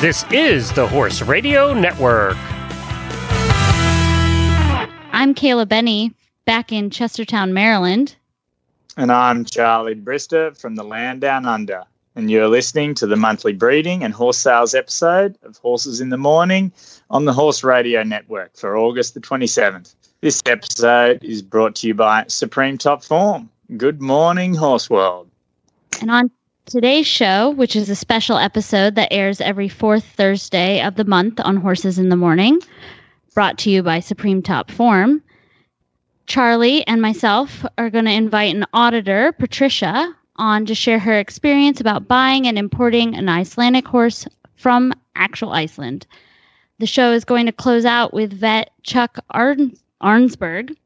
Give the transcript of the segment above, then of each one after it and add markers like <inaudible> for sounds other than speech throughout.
This is the Horse Radio Network. I'm Kayla Benney, back in Chestertown, Maryland. And I'm Charlie Brister from the Land Down Under. And you're listening to the monthly breeding and horse sales episode of Horses in the Morning on the Horse Radio Network for August the 27th. This episode is brought to you by Supreme Top Form. Good morning, Horse World. And on today's show, which is a special episode that airs every fourth Thursday of the month on Horses in the Morning, brought to you by Supreme Top Form, Charlie and myself are going to invite an auditor, Patricia, on to share her experience about buying and importing an Icelandic horse from actual Iceland. The show is going to close out with vet Chuck Arn- Arensberg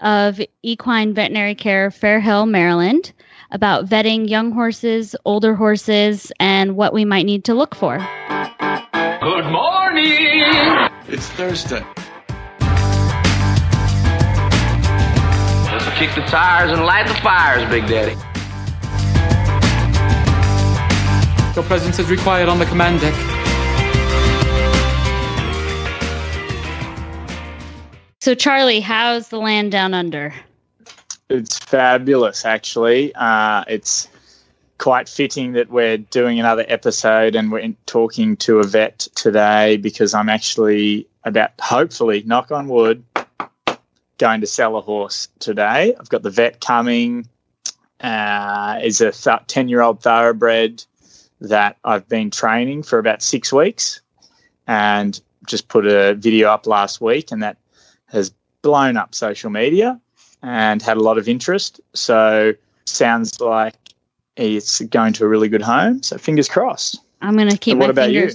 of Equine Veterinary Care, Fairhill, Maryland about vetting young horses, older horses, and what we might need to look for. Good morning! It's Thursday. Let's kick the tires and light the fires, Big Daddy. Your presence is required on the command deck. So, Charlie, how's the land down under? It's fabulous, actually. Uh, it's quite fitting that we're doing another episode and we're talking to a vet today because I'm actually about, hopefully, knock on wood, going to sell a horse today. I've got the vet coming. Uh, is a 10 year old thoroughbred that I've been training for about six weeks and just put a video up last week, and that has blown up social media and had a lot of interest. So sounds like it's going to a really good home. So fingers crossed. I'm gonna keep And what my about you?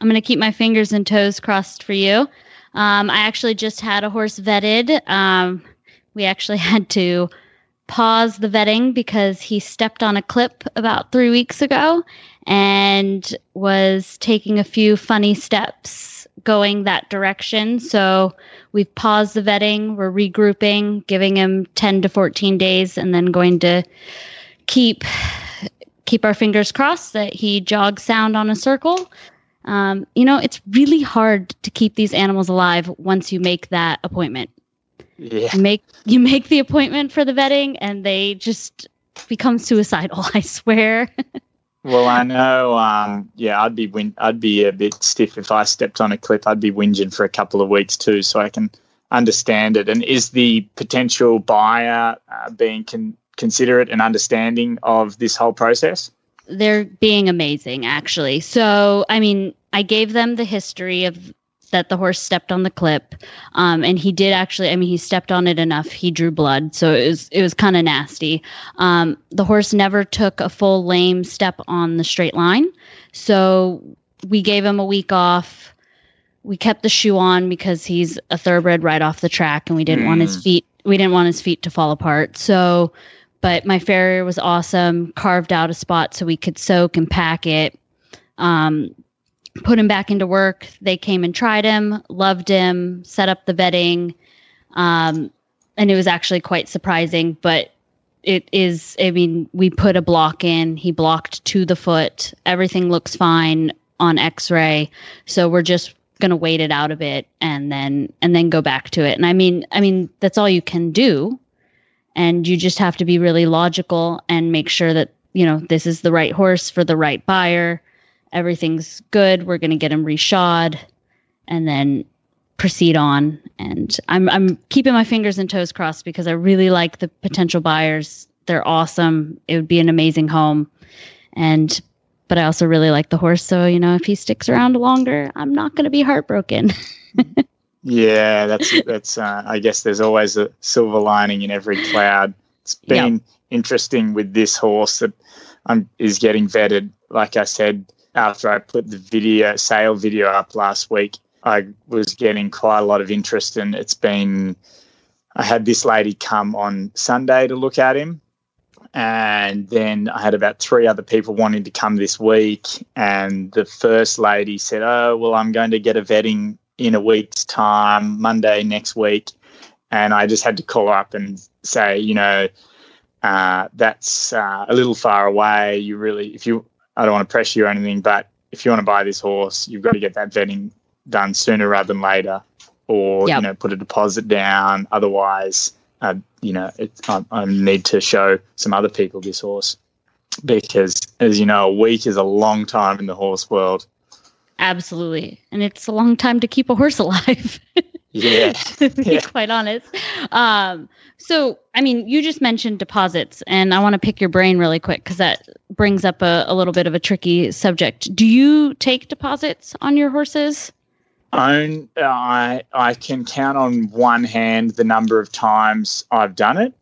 I'm gonna keep my fingers and toes crossed for you. Um, I actually just had a horse vetted. Um, we actually <laughs> had to pause the vetting because he stepped on a clip about three weeks ago and was taking a few funny steps going that direction. So we've paused the vetting. We're regrouping, giving him 10 to 14 days, and then going to keep keep our fingers crossed that he jogs sound on a circle. Um, you know, it's really hard to keep these animals alive once you make that appointment. Yeah. You make you make the appointment for the vetting, and they just become suicidal. <laughs> I swear. <laughs> Well, I know. Um, yeah, I'd be win- I'd be a bit stiff if I stepped on a clip. I'd be whinging for a couple of weeks too, so I can understand it. And is the potential buyer uh, being con- considerate and understanding of this whole process? they're being amazing actually so i mean i gave them the history of that the horse stepped on the clip. Um, and he did actually i mean he stepped on it enough he drew blood. So it was it was kind of nasty. Um, the horse never took a full lame step on the straight line. So we gave him a week off. We kept the shoe on because he's a thoroughbred right off the track and we didn't want his feet we didn't want his feet to fall apart. So but my farrier was awesome carved out a spot so we could soak and pack it. Um, put him back into work. They came and tried him loved him set up the vetting. Um, and it was actually quite surprising but it is i mean we put a block in. He blocked to the foot. Everything looks fine on x-ray. So we're just going to wait it out a bit and then and then go back to it. And i mean i mean that's all you can do. And you just have to be really logical and make sure that you know this is the right horse for the right buyer everything's good we're going to get him reshod and then proceed on and i'm i'm keeping my fingers and toes crossed because i really like the potential buyers they're awesome it would be an amazing home and but i also really like the horse so you know if he sticks around longer i'm not going to be heartbroken <laughs> Yeah, that's that's. Uh, I guess there's always a silver lining in every cloud. It's been interesting with this horse that um, is getting vetted. Like I said, after I put the video sale video up last week, I was getting quite a lot of interest, and it's been. I had this lady come on Sunday to look at him, and then I had about three other people wanting to come this week. And the first lady said, "Oh, well, I'm going to get a vetting in a week's time, Monday next week. And I just had to call up and say, you know, uh, that's uh, a little far away. You really, if you, I don't want to pressure you or anything, but if you want to buy this horse, you've got to get that vetting done sooner rather than later, or Yep. you know, put a deposit down. Otherwise, uh, you know, it, I, I need to show some other people this horse because, as you know, a week is a long time in the horse world. Absolutely. And it's a long time to keep a horse alive. <laughs> Yeah, <laughs> to be Yeah. quite honest. Um, so, I mean, you just mentioned deposits, and I want to pick your brain really quick because that brings up a, a little bit of a tricky subject. Do you take deposits on your horses? own. I I can count on one hand the number of times I've done it.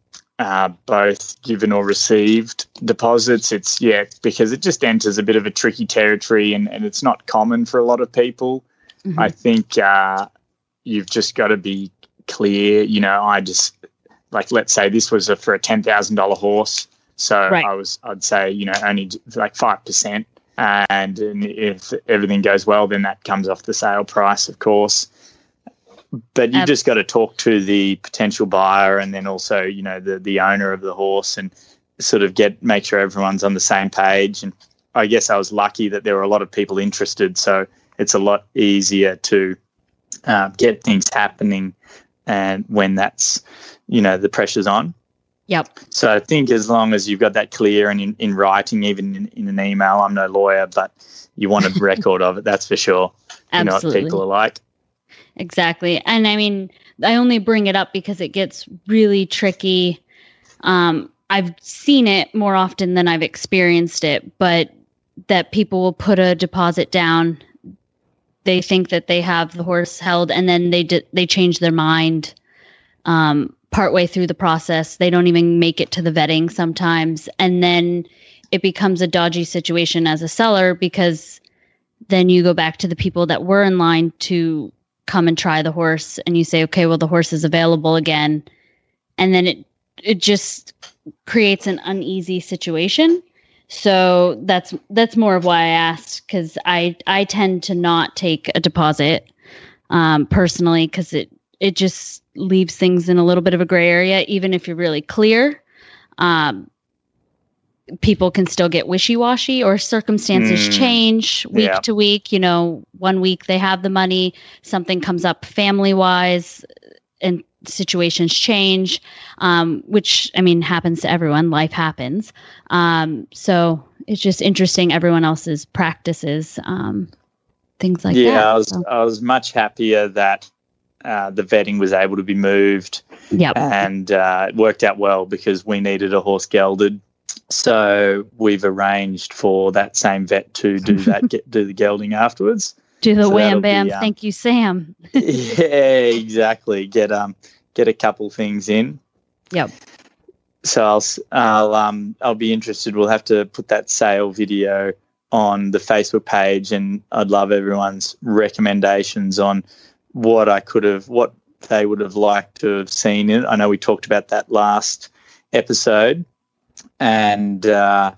Uh, both given or received deposits. It's yeah, because it just enters a bit of a tricky territory and, and it's not common for a lot of people. Mhm. I think uh, you've just got to be clear. You know, I just like let's say this was a, for a ten thousand dollar horse, so Right. I was I'd say you know only like five percent, and, and if everything goes well, then that comes off the sale price, of course. But you Ab- just got to talk to the potential buyer and then also you know the the owner of the horse and sort of get make sure everyone's on the same page. And I guess I was lucky that there were a lot of people interested, so it's a lot easier to uh, get things happening and when that's you know the pressure's on Yep. so i think as long as you've got that clear and in, in writing even in, in an email i'm no lawyer but you want a <laughs> record of it that's for sure Absolutely. you know what people are like Exactly. And I mean, I only bring it up because it gets really tricky. Um, I've seen it more often than I've experienced it, but that people will put a deposit down. They think that they have the horse held, and then they they change their mind um, partway through the process. They don't even make it to the vetting sometimes, and then it becomes a dodgy situation as a seller because then you go back to the people that were in line to come and try the horse and you say okay well the horse is available again. And then it it just creates an uneasy situation. So that's that's more of why i asked because i i tend to not take a deposit um, personally because it it just leaves things in a little bit of a gray area even if you're really clear. Um, people can still get wishy-washy or circumstances Mm. change week Yeah. to week you know one week they have the money something comes up family wise and situations change um, which i mean happens to everyone life happens um, so it's just interesting everyone else's practices um, things like yeah that i was So, i was much happier that uh, the vetting was able to be moved yep and uh, it worked out well because we needed a horse gelded. So we've arranged for that same vet to do <laughs> that, get, do the gelding afterwards. do the so wham be, bam um, thank you sam <laughs> <laughs> yeah, exactly. Get um, get a couple things in. Yep. So I'll I'll um I'll be interested. We'll have to put that sale video on the Facebook page, and I'd love everyone's recommendations on what I could have, what they would have liked to have seen in it. I know we talked about that last episode, and uh,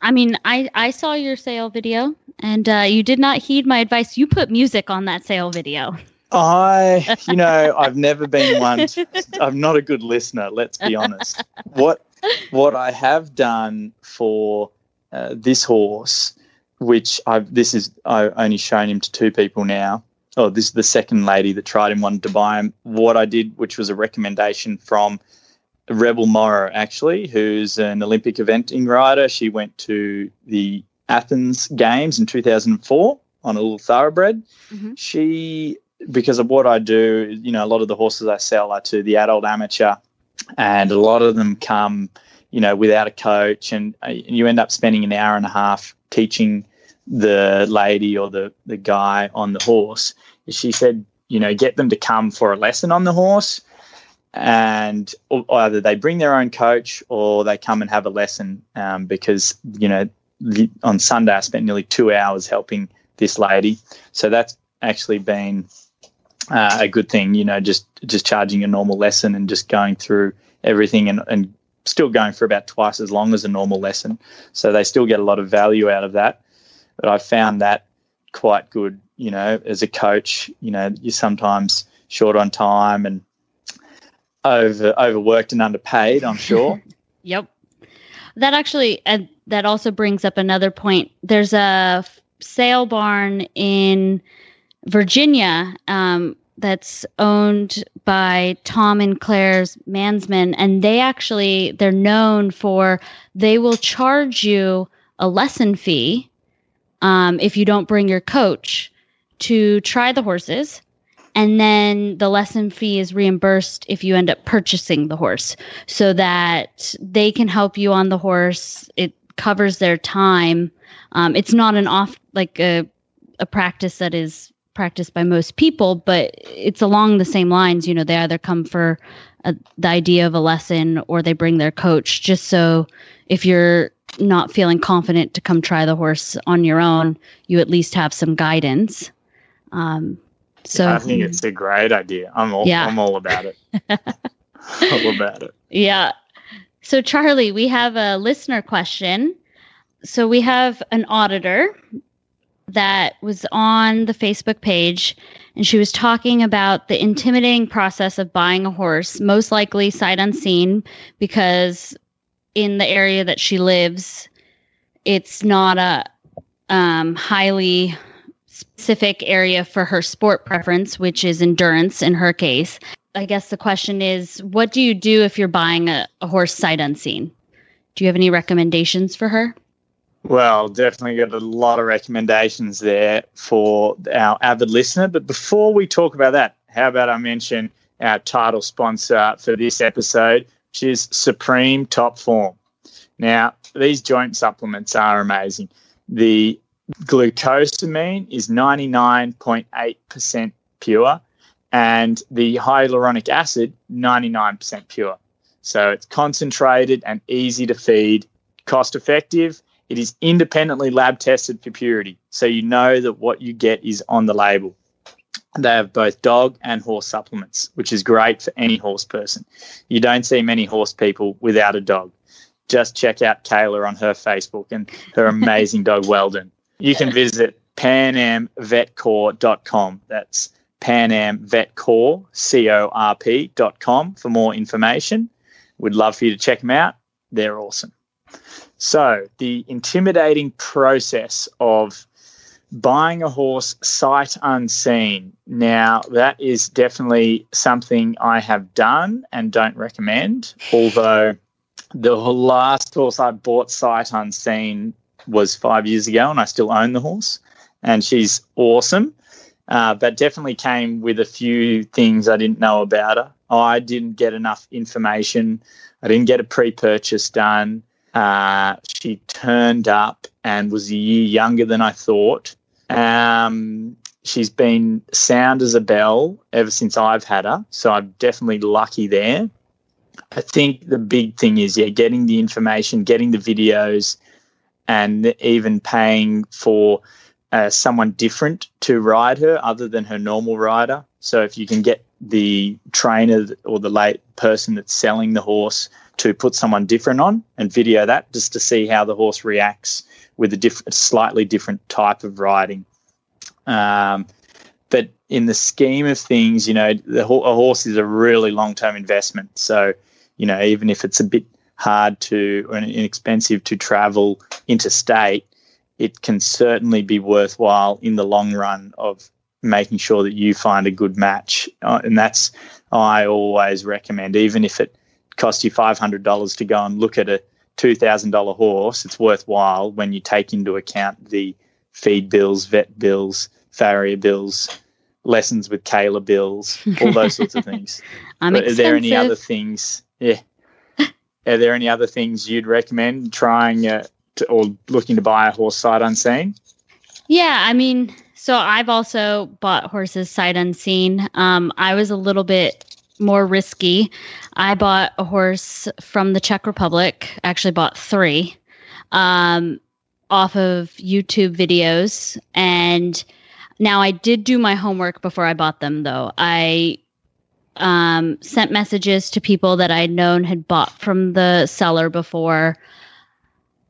I mean, I I saw your sale video, and uh, you did not heed my advice. You put music on that sale video. I, you know, <laughs> I've never been one. To, I'm not a good listener. Let's be honest. What what I have done for uh, this horse, which I've this is I've only shown him to two people now. Oh, this is the second lady that tried him, wanted to buy him. What I did, which was a recommendation from Rebel Morrow, actually, who's an Olympic eventing rider. She went to the Athens Games in 2004 on a little thoroughbred. Mhm. She because of what I do, you know, a lot of the horses I sell are to the adult amateur, and a lot of them come, you know, without a coach, and uh, you end up spending an hour and a half teaching the lady or the the guy on the horse. She said, you know, get them to come for a lesson on the horse, and either they bring their own coach or they come and have a lesson um, because you know on Sunday I spent nearly two hours helping this lady, so that's actually been uh, a good thing. You know, just just charging a normal lesson and just going through everything and, and still going for about twice as long as a normal lesson. So they still get a lot of value out of that. But I found that quite good. You know, as a coach, you know, you're sometimes short on time and over overworked and underpaid. I'm sure. <laughs> Yep. That actually, and that also brings up another point. There's a f- sale barn in Virginia um, that's owned by Tom and Claire's Mansman, and they actually they're known for they will charge you a lesson fee um, if you don't bring your coach to try the horses. And then the lesson fee is reimbursed if you end up purchasing the horse so that they can help you on the horse. It covers their time. Um, it's not an off, like a, a practice that is practiced by most people, but it's along the same lines. You know, they either come for a, the idea of a lesson or they bring their coach just so if you're not feeling confident to come try the horse on your own, you at least have some guidance. Um, so I think it's a great idea. I'm all Yeah. I'm all about it. <laughs> all about it. Yeah. So, Charlie, we have a listener question. So, we have an auditor that was on the Facebook page, and she was talking about the intimidating process of buying a horse, most likely sight unseen, because in the area that she lives, it's not a um, highly specific area for her sport preference, which is endurance in her case. I guess the question is what do you do if you're buying a, a horse sight unseen? Do you have any recommendations for her? Well, definitely got a lot of recommendations there for our avid listener. But before we talk about that, how about I mention our title sponsor for this episode, which is Supreme Top Form. Now, these joint supplements are amazing. The glucosamine is 99.8% pure, and the hyaluronic acid, 99% pure. So it's concentrated and easy to feed, cost effective. It is independently lab tested for purity, so you know that what you get is on the label. They have both dog and horse supplements, which is great for any horse person. You don't see many horse people without a dog. Just check out Kayla on her Facebook and her <laughs> amazing dog Weldon. You can visit panamvetcorp.com. That's panamvetcore, C-O-R-P dot com for more information. We'd love for you to check them out. They're awesome. So, the intimidating process of buying a horse sight unseen. Now, that is definitely something I have done and don't recommend. Although the last horse I bought sight unseen was five years ago, and I still own the horse, and she's awesome. Uh, but definitely came with a few things I didn't know about her. I didn't get enough information. I didn't get a pre-purchase done. Uh, she turned up and was a year younger than I thought. Um, she's been sound as a bell ever since I've had her, so I'm definitely lucky there. I think the big thing is, yeah, getting the information, getting the videos, and even paying for uh, someone different to ride her other than her normal rider. So if you can get the trainer or the late person that's selling the horse to put someone different on and video that just to see how the horse reacts with a slightly different type of riding. Um, but in the scheme of things, you know, the a horse is a really long-term investment. So, you know, even if it's a bit hard to or inexpensive to travel interstate, it can certainly be worthwhile in the long run of making sure that you find a good match. Uh, and that's I always recommend, even if it costs you five hundred dollars to go and look at a two thousand dollar horse, it's worthwhile when you take into account the feed bills, vet bills, farrier bills, lessons with Kayla bills, all those sorts of <laughs> things. I'm But are there any other things? Yeah. Are there any other things you'd recommend trying uh, to, or looking to buy a horse sight unseen? Yeah, I mean, so I've also bought horses sight unseen. Um, I was a little bit more risky. I bought a horse from the Czech Republic. Actually, bought three um, off of YouTube videos, and now I did do my homework before I bought them. Though I um, sent messages to people that I'd known had bought from the seller before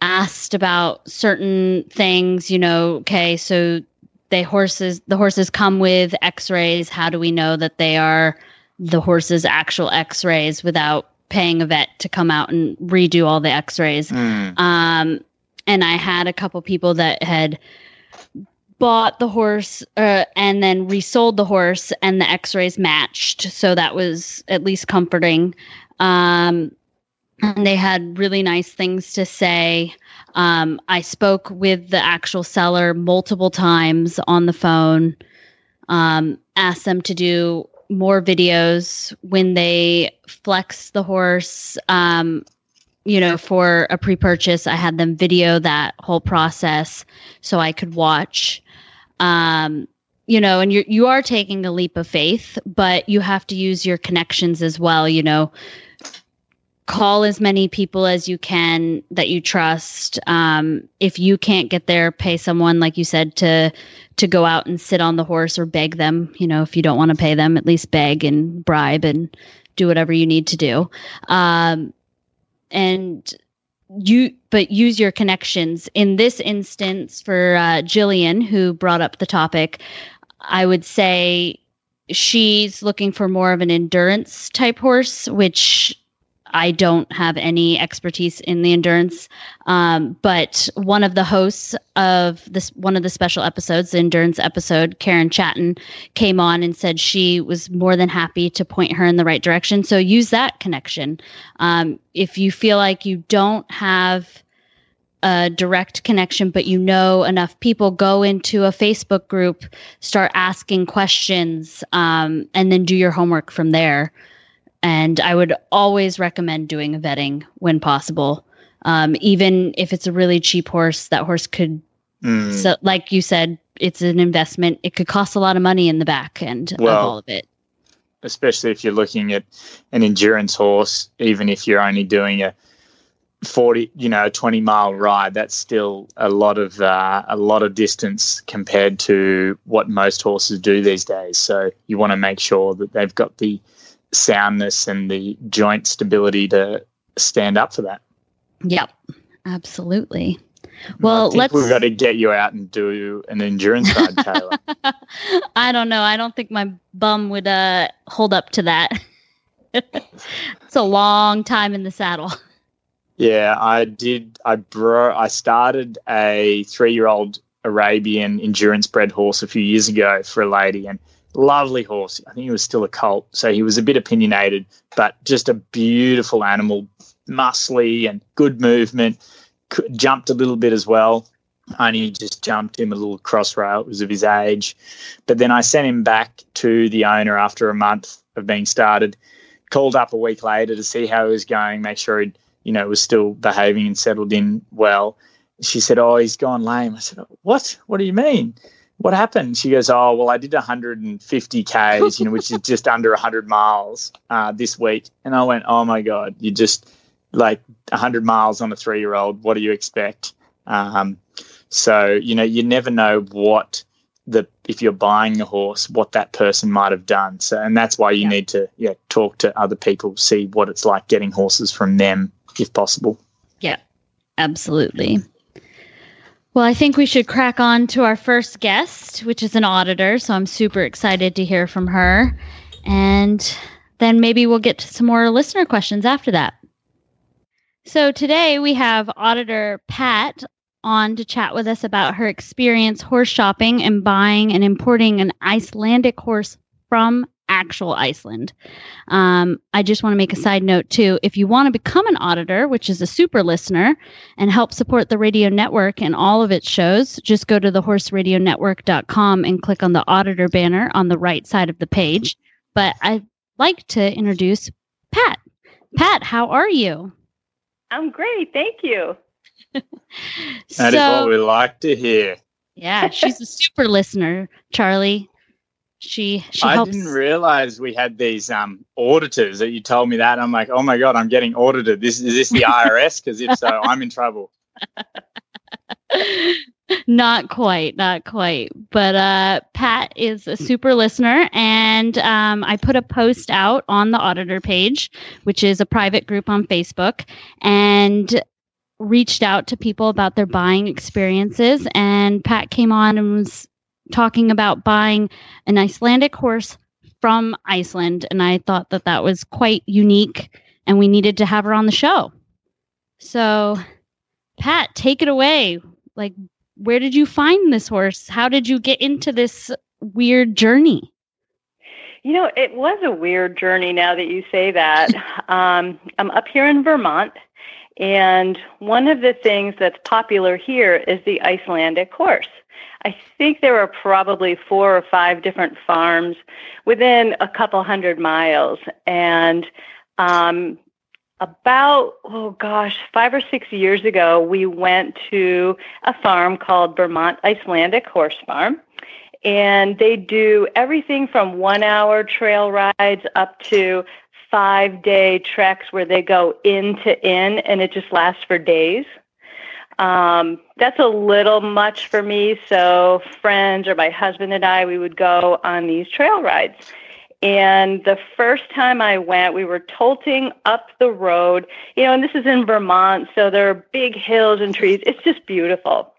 asked about certain things you know okay so they horses the horses come with x-rays. How do we know that they are the horse's actual x-rays without paying a vet to come out and redo all the x-rays? Um, and I had a couple people that had bought the horse uh, and then resold the horse, and the X-rays matched, so that was at least comforting. Um, and they had really nice things to say. Um, I spoke with the actual seller multiple times on the phone, um, asked them to do more videos when they flex the horse. Um, you know, for a pre purchase, I had them video that whole process so I could watch. Um, you know, and you you are taking a leap of faith, but you have to use your connections as well. You know, call as many people as you can that you trust. Um, if you can't get there, pay someone, like you said, to to go out and sit on the horse or beg them. You know, if you don't want to pay them, at least beg and bribe and do whatever you need to do. Um, and you, but use your connections. In this instance, for uh, Jillian, who brought up the topic, I would say she's looking for more of an endurance type horse, which I don't have any expertise in the endurance, um, but one of the hosts of this one of the special episodes, the endurance episode, Karen Chaton, came on and said she was more than happy to point her in the right direction. So use that connection. Um, if you feel like you don't have a direct connection, but you know enough people, go into a Facebook group, start asking questions, um, and then do your homework from there and I would always recommend doing a vetting when possible. Um, even if it's a really cheap horse, that horse could, Mm. so like you said, it's an investment. It could cost a lot of money in the back end of all of it. especially if you're looking at an endurance horse, even if you're only doing a 40, you know, 20 mile ride, that's still a lot of uh, a lot of distance compared to what most horses do these days. So you want to make sure that they've got the soundness and the joint stability to stand up for that. Yep, absolutely. Well, let's. we've got to get you out and do an endurance ride, Taylor. <laughs> I don't know. I don't think my bum would uh, hold up to that. <laughs> it's a long time in the saddle. Yeah, I did. I bro. I started a three-year-old Arabian endurance bred horse a few years ago for a lady, and lovely horse. I think he was still a colt, so he was a bit opinionated, but just a beautiful animal, muscly and good movement. Jumped a little bit as well. Only just jumped him a little cross rail. It was of his age, but then I sent him back to the owner after a month of being started. Called up a week later to see how he was going, make sure he'd you know, was still behaving and settled in well. She said, Oh, he's gone lame. I said, What? What do you mean? What happened? She goes, Oh, well, I did 150 Ks, you know, which is just <laughs> under 100 miles uh, this week. And I went, Oh my God, you just like 100 miles on a three year old. What do you expect? Um, so, you know, you never know what the if you're buying a horse, what that person might have done. So, and that's why you Yeah. need to yeah talk to other people, see what it's like getting horses from them if possible. Yeah, absolutely. Well, I think we should crack on to our first guest, which is an auditor. So I'm super excited to hear from her. And then maybe we'll get to some more listener questions after that. So today we have auditor Pat on to chat with us about her experience horse shopping and buying and importing an Icelandic horse from actual Iceland. Um, I just want to make a side note too. If you want to become an auditor, which is a super listener, and help support the radio network and all of its shows, just go to thehorseradionetwork.com and click on the auditor banner on the right side of the page. But I'd like to introduce Pat. Pat, how are you? I'm great, thank you. <laughs> That is what we like to hear. yeah, she's a super listener, Charlie. She she I helps. didn't realize we had these um, auditors that you told me that. I'm like, oh my god, I'm getting audited. This is this the IRS? Because if so, I'm in trouble. <laughs> not quite, not quite. But uh, Pat is a super listener, and um, I put a post out on the auditor page, which is a private group on Facebook, and reached out to people about their buying experiences. And Pat came on and was talking about buying an Icelandic horse from Iceland, and I thought that that was quite unique, and we needed to have her on the show. So Pat, take it away. Like, where did you find this horse? How did you get into this weird journey? You know, it was a weird journey now that you say that. <laughs> Um, I'm up here in Vermont, and one of the things that's popular here is the Icelandic horse. I think there are probably four or five different farms within a couple hundred miles. And um, about, oh gosh, five or six years ago, we went to a farm called Vermont Icelandic Horse Farm. And they do everything from one hour trail rides up to five day treks where they go in to in and it just lasts for days. Um, that's a little much for me. So, friends or my husband and I, we would go on these trail rides. And the first time I went, we were tolting up the road, you know, and this is in Vermont, so there are big hills and trees. It's just beautiful.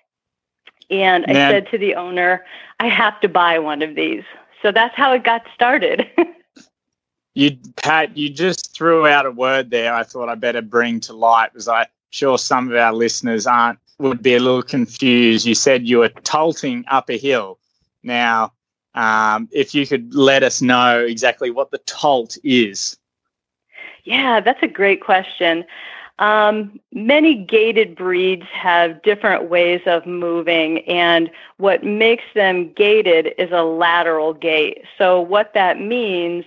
And I said to the owner, I have to buy one of these. So that's how it got started. <laughs> you, Pat, you just threw out a word there. I thought I better bring to light because I'm sure some of our listeners aren't would be a little confused. You said you were tolting up a hill. Now, um, if you could let us know exactly what the tolt is. Yeah, that's a great question. Um, many gaited breeds have different ways of moving, and what makes them gaited is a lateral gait. So, what that means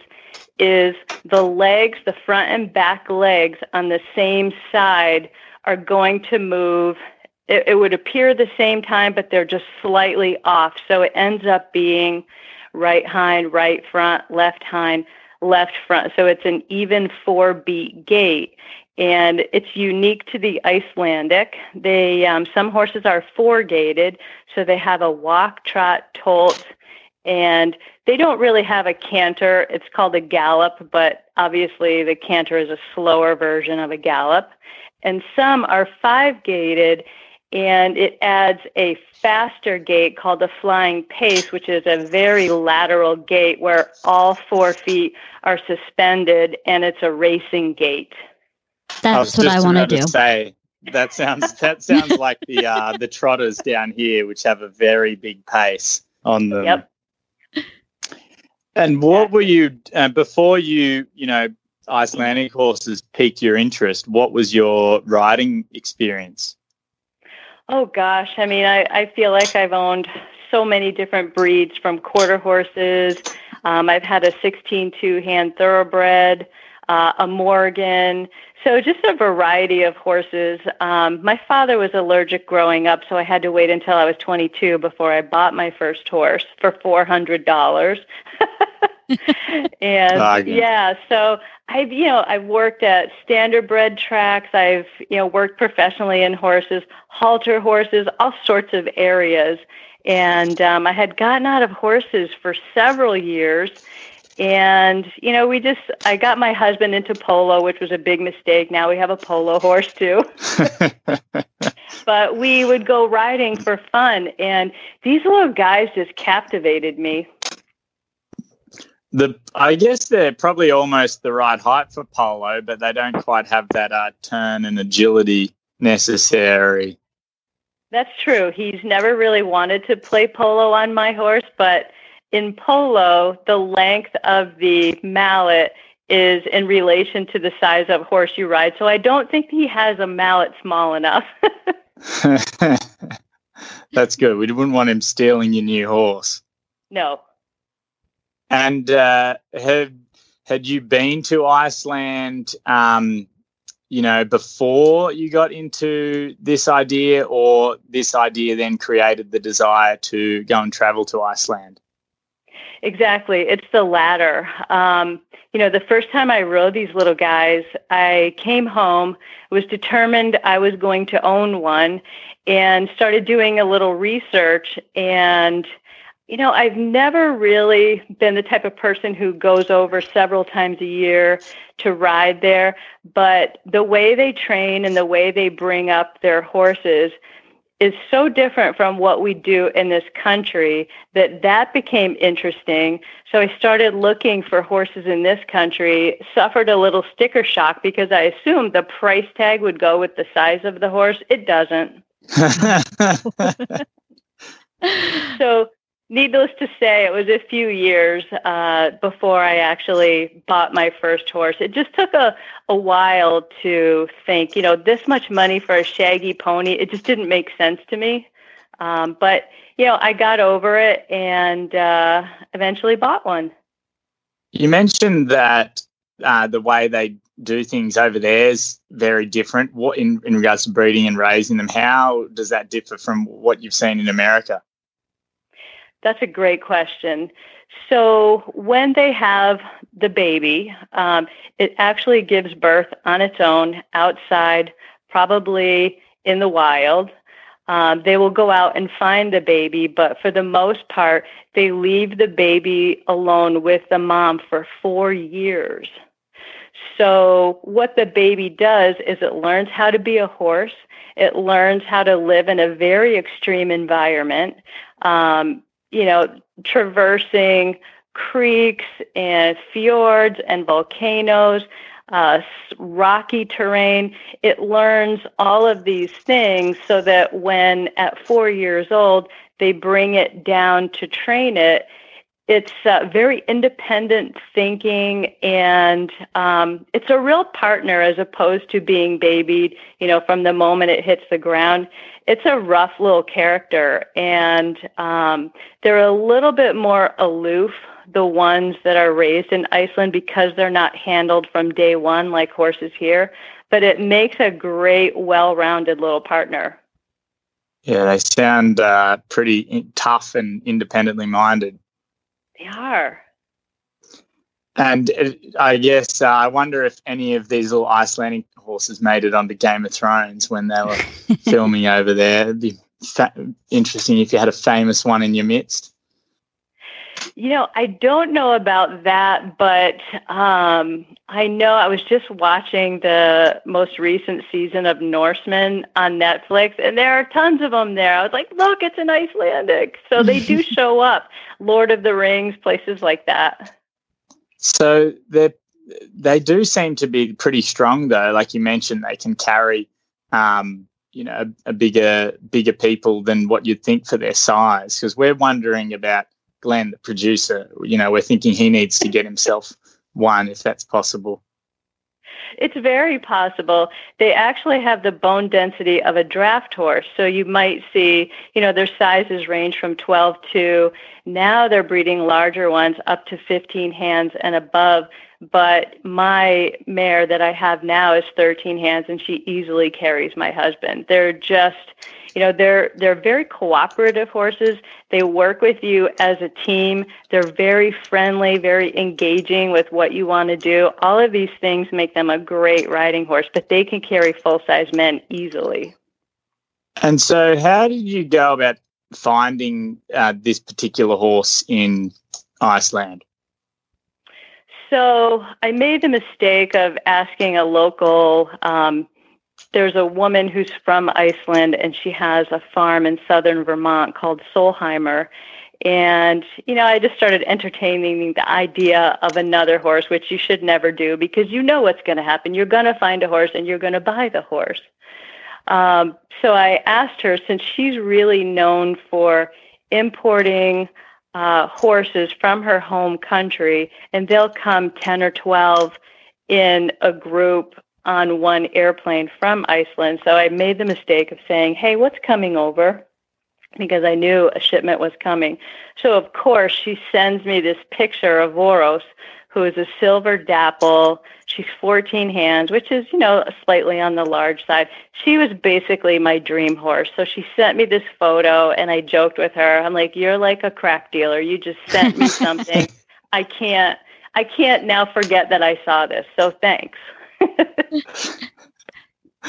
is the legs, the front and back legs on the same side are going to move. It, it would appear the same time, but they're just slightly off. So it ends up being right hind, right front, left hind, left front. So it's an even four beat gait. And it's unique to the Icelandic. They um, some horses are four gaited, so they have a walk, trot, tolt, and they don't really have a canter. It's called a gallop, but obviously the canter is a slower version of a gallop and some are five gaited and it adds a faster gait called the flying pace, which is a very lateral gait where all four feet are suspended and it's a racing gait. That's I what I want to do. Say that sounds that <laughs> sounds like the uh, the trotters down here, which have a very big pace on them. Yep. And what were you uh, before you you know Icelandic horses piqued your interest, what was your riding experience? Oh gosh, I mean, I, I feel like I've owned so many different breeds from quarter horses. Um, I've had a 16 two hand thoroughbred, uh, a Morgan. So just a variety of horses. Um, my father was allergic growing up, so I had to wait until I was 22 before I bought my first horse for $400. <laughs> and yeah, so I've you know I've worked at standard bred tracks. I've you know worked professionally in horses, halter horses, all sorts of areas. And um, I had gotten out of horses for several years, and you know we just I got my husband into polo, which was a big mistake. Now we have a polo horse too. <laughs> but we would go riding for fun, and these little guys just captivated me the I guess they're probably almost the right height for polo, but they don't quite have that uh, turn and agility necessary. That's true. He's never really wanted to play polo on my horse, but in polo, the length of the mallet is in relation to the size of horse you ride. So I don't think he has a mallet small enough. <laughs> <laughs> That's good. We wouldn't want him stealing your new horse. No, and uh, had had you been to Iceland, um, you know, before you got into this idea, or this idea then created the desire to go and travel to Iceland? Exactly, it's the latter. Um, you know, the first time I rode these little guys, I came home, was determined I was going to own one, and started doing a little research and you know, I've never really been the type of person who goes over several times a year to ride there, but the way they train and the way they bring up their horses is so different from what we do in this country that that became interesting. So I started looking for horses in this country, suffered a little sticker shock because I assumed the price tag would go with the size of the horse. It doesn't. <laughs> so needless to say, it was a few years uh, before I actually bought my first horse. It just took a, a while to think, you know, this much money for a shaggy pony, it just didn't make sense to me. Um, but, you know, I got over it and uh, eventually bought one. You mentioned that uh, the way they do things over there is very different. What in, in regards to breeding and raising them? How does that differ from what you've seen in America? That's a great question. So when they have the baby, um, it actually gives birth on its own outside, probably in the wild. Um, they will go out and find the baby, but for the most part, they leave the baby alone with the mom for four years. So, what the baby does is it learns how to be a horse. It learns how to live in a very extreme environment. Um, you know, traversing creeks and fjords and volcanoes, uh, rocky terrain. It learns all of these things so that when at four years old, they bring it down to train it. It's uh, very independent thinking and um, it's a real partner as opposed to being babied, you know, from the moment it hits the ground it's a rough little character, and um, they're a little bit more aloof. The ones that are raised in Iceland because they're not handled from day one like horses here, but it makes a great, well-rounded little partner. Yeah, they sound uh, pretty tough and independently minded. They are. And uh, I guess uh, I wonder if any of these little Icelandic horses made it onto Game of Thrones when they were <laughs> filming over there. It'd be fa- interesting if you had a famous one in your midst. You know, I don't know about that, but um, I know I was just watching the most recent season of Norsemen on Netflix, and there are tons of them there. I was like, look, it's an Icelandic. So they do <laughs> show up. Lord of the Rings, places like that. So they're they do seem to be pretty strong though. Like you mentioned, they can carry, um, you know, a, a, bigger bigger people than what you'd think for their size. Because we're wondering about Glenn, the producer. You know, we're thinking he needs to get himself one if that's possible. It's very possible. They actually have the bone density of a draft horse. So you might see, you know, their sizes range from 12 to now they're breeding larger ones up to 15 hands and above but my mare that I have now is 13 hands and she easily carries my husband. They're just, you know, they're they're very cooperative horses. They work with you as a team. They're very friendly, very engaging with what you want to do. All of these things make them a great riding horse, but they can carry full-size men easily. And so how did you go about finding uh, this particular horse in Iceland? So I made the mistake of asking a local. Um, there's a woman who's from Iceland, and she has a farm in southern Vermont called Solheimer. And, you know, I just started entertaining the idea of another horse, which you should never do because you know what's going to happen. You're going to find a horse and you're going to buy the horse. Um, so I asked her, since she's really known for importing uh, horses from her home country, and they'll come 10 or 12 in a group on one airplane from Iceland. So I made the mistake of saying, Hey, what's coming over? Because I knew a shipment was coming. So, of course, she sends me this picture of Voros, who is a silver dapple. She's 14 hands, which is, you know, slightly on the large side. She was basically my dream horse. So she sent me this photo and I joked with her. I'm like, "You're like a crack dealer. You just sent me something. <laughs> I can't I can't now forget that I saw this. So thanks." <laughs>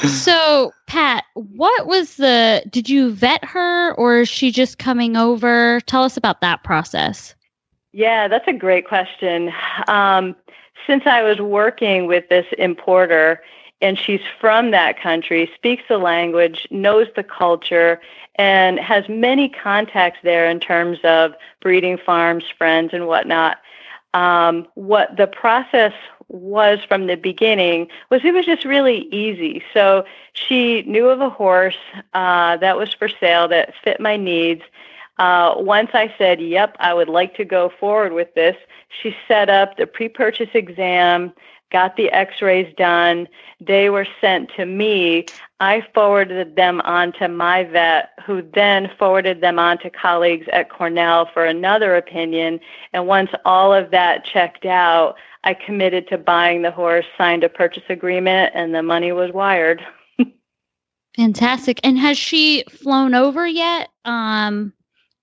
so, Pat, what was the did you vet her or is she just coming over? Tell us about that process. Yeah, that's a great question. Um, since I was working with this importer and she's from that country, speaks the language, knows the culture, and has many contacts there in terms of breeding farms, friends, and whatnot. Um, what the process was from the beginning was it was just really easy. So she knew of a horse uh, that was for sale that fit my needs. Uh, once I said, "Yep, I would like to go forward with this," she set up the pre-purchase exam got the x rays done. They were sent to me. I forwarded them on to my vet, who then forwarded them on to colleagues at Cornell for another opinion. And once all of that checked out, I committed to buying the horse, signed a purchase agreement, and the money was wired. <laughs> Fantastic. And has she flown over yet? Um,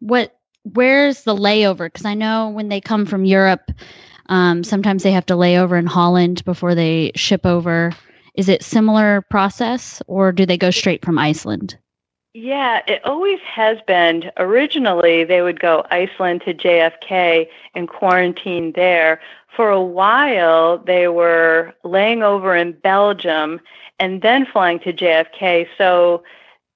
what? Where's the layover? Because I know when they come from Europe, um, sometimes they have to lay over in Holland before they ship over. Is it similar process, or do they go straight from Iceland? Yeah, it always has been. Originally, they would go Iceland to JFK and quarantine there. For a while, they were laying over in Belgium and then flying to JFK. So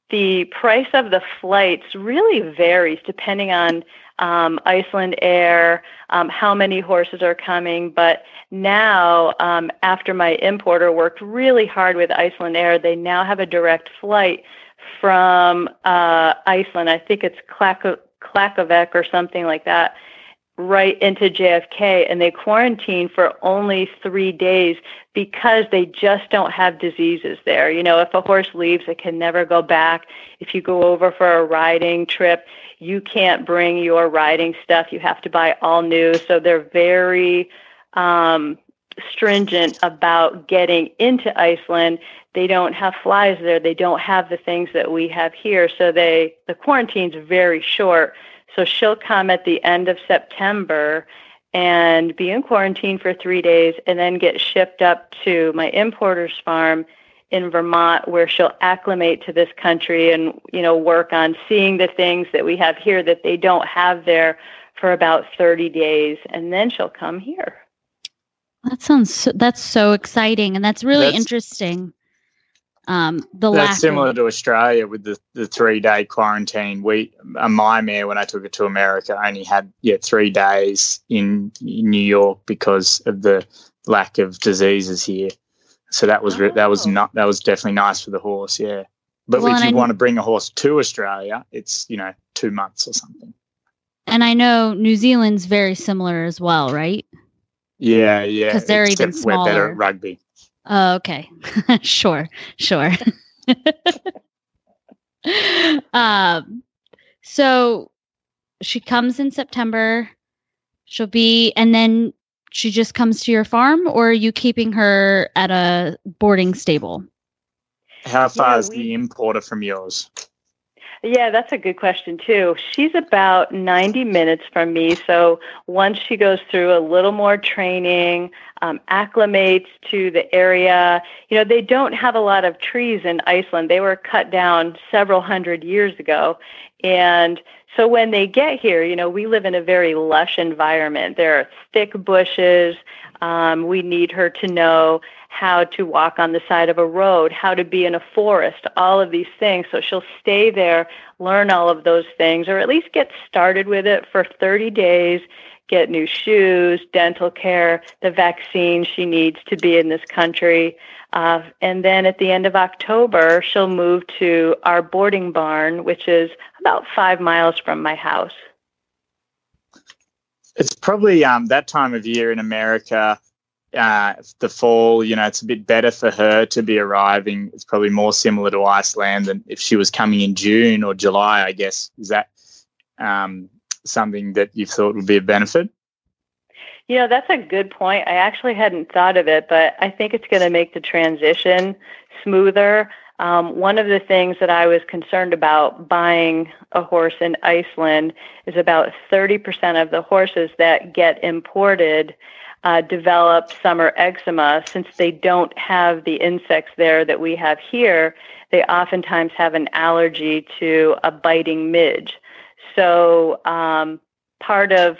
the price of the flights really varies depending on um, Icelandair, um, how many horses are coming. But now, um, after my importer worked really hard with Icelandair, they now have a direct flight from uh, Iceland. I think it's Keflavik or something like that right into JFK and they quarantine for only three days because they just don't have diseases there. You know, if a horse leaves, it can never go back. If you go over for a riding trip, you can't bring your riding stuff. You have to buy all new. So they're very um, stringent about getting into Iceland. They don't have flies there. They don't have the things that we have here. So they the quarantine's very short so she'll come at the end of September and be in quarantine for three days and then get shipped up to my importer's farm in Vermont where she'll acclimate to this country and you know work on seeing the things that we have here that they don't have there for about 30 days and then she'll come here. That sounds so, that's so exciting and that's really that's, interesting um, the that's similar of- to Australia with the, the three day quarantine. We a my mare when I took it to America only had yeah three days in, in New York because of the lack of diseases here. So that was oh. that was oh. not that was definitely nice for the horse. Yeah, but well, if you I want to bring a horse to Australia, it's you know two months or something. And I know New Zealand's very similar as well, right? Yeah, yeah. Because they're even smaller. We're better at rugby. Oh, okay. <laughs> sure, sure. <laughs> um, so she comes in September. She'll be, and then she just comes to your farm, or are you keeping her at a boarding stable? How far yeah, is we, the importer from yours? Yeah, that's a good question too. She's about 90 minutes from me. So once she goes through a little more training, um, acclimates to the area, you know, they don't have a lot of trees in Iceland. They were cut down several hundred years ago. And so when they get here, you know, we live in a very lush environment. There are thick bushes. Um, we need her to know how to walk on the side of a road, how to be in a forest, all of these things. So she'll stay there, learn all of those things, or at least get started with it for 30 days, get new shoes, dental care, the vaccine she needs to be in this country. Uh, and then at the end of October, she'll move to our boarding barn, which is about five miles from my house. It's probably um, that time of year in America uh, the fall, you know, it's a bit better for her to be arriving. It's probably more similar to Iceland than if she was coming in June or July, I guess. Is that um, something that you thought would be a benefit? You know, that's a good point. I actually hadn't thought of it, but I think it's going to make the transition smoother. Um, one of the things that I was concerned about buying a horse in Iceland is about 30% of the horses that get imported uh, develop summer eczema since they don't have the insects there that we have here. They oftentimes have an allergy to a biting midge. So um, part of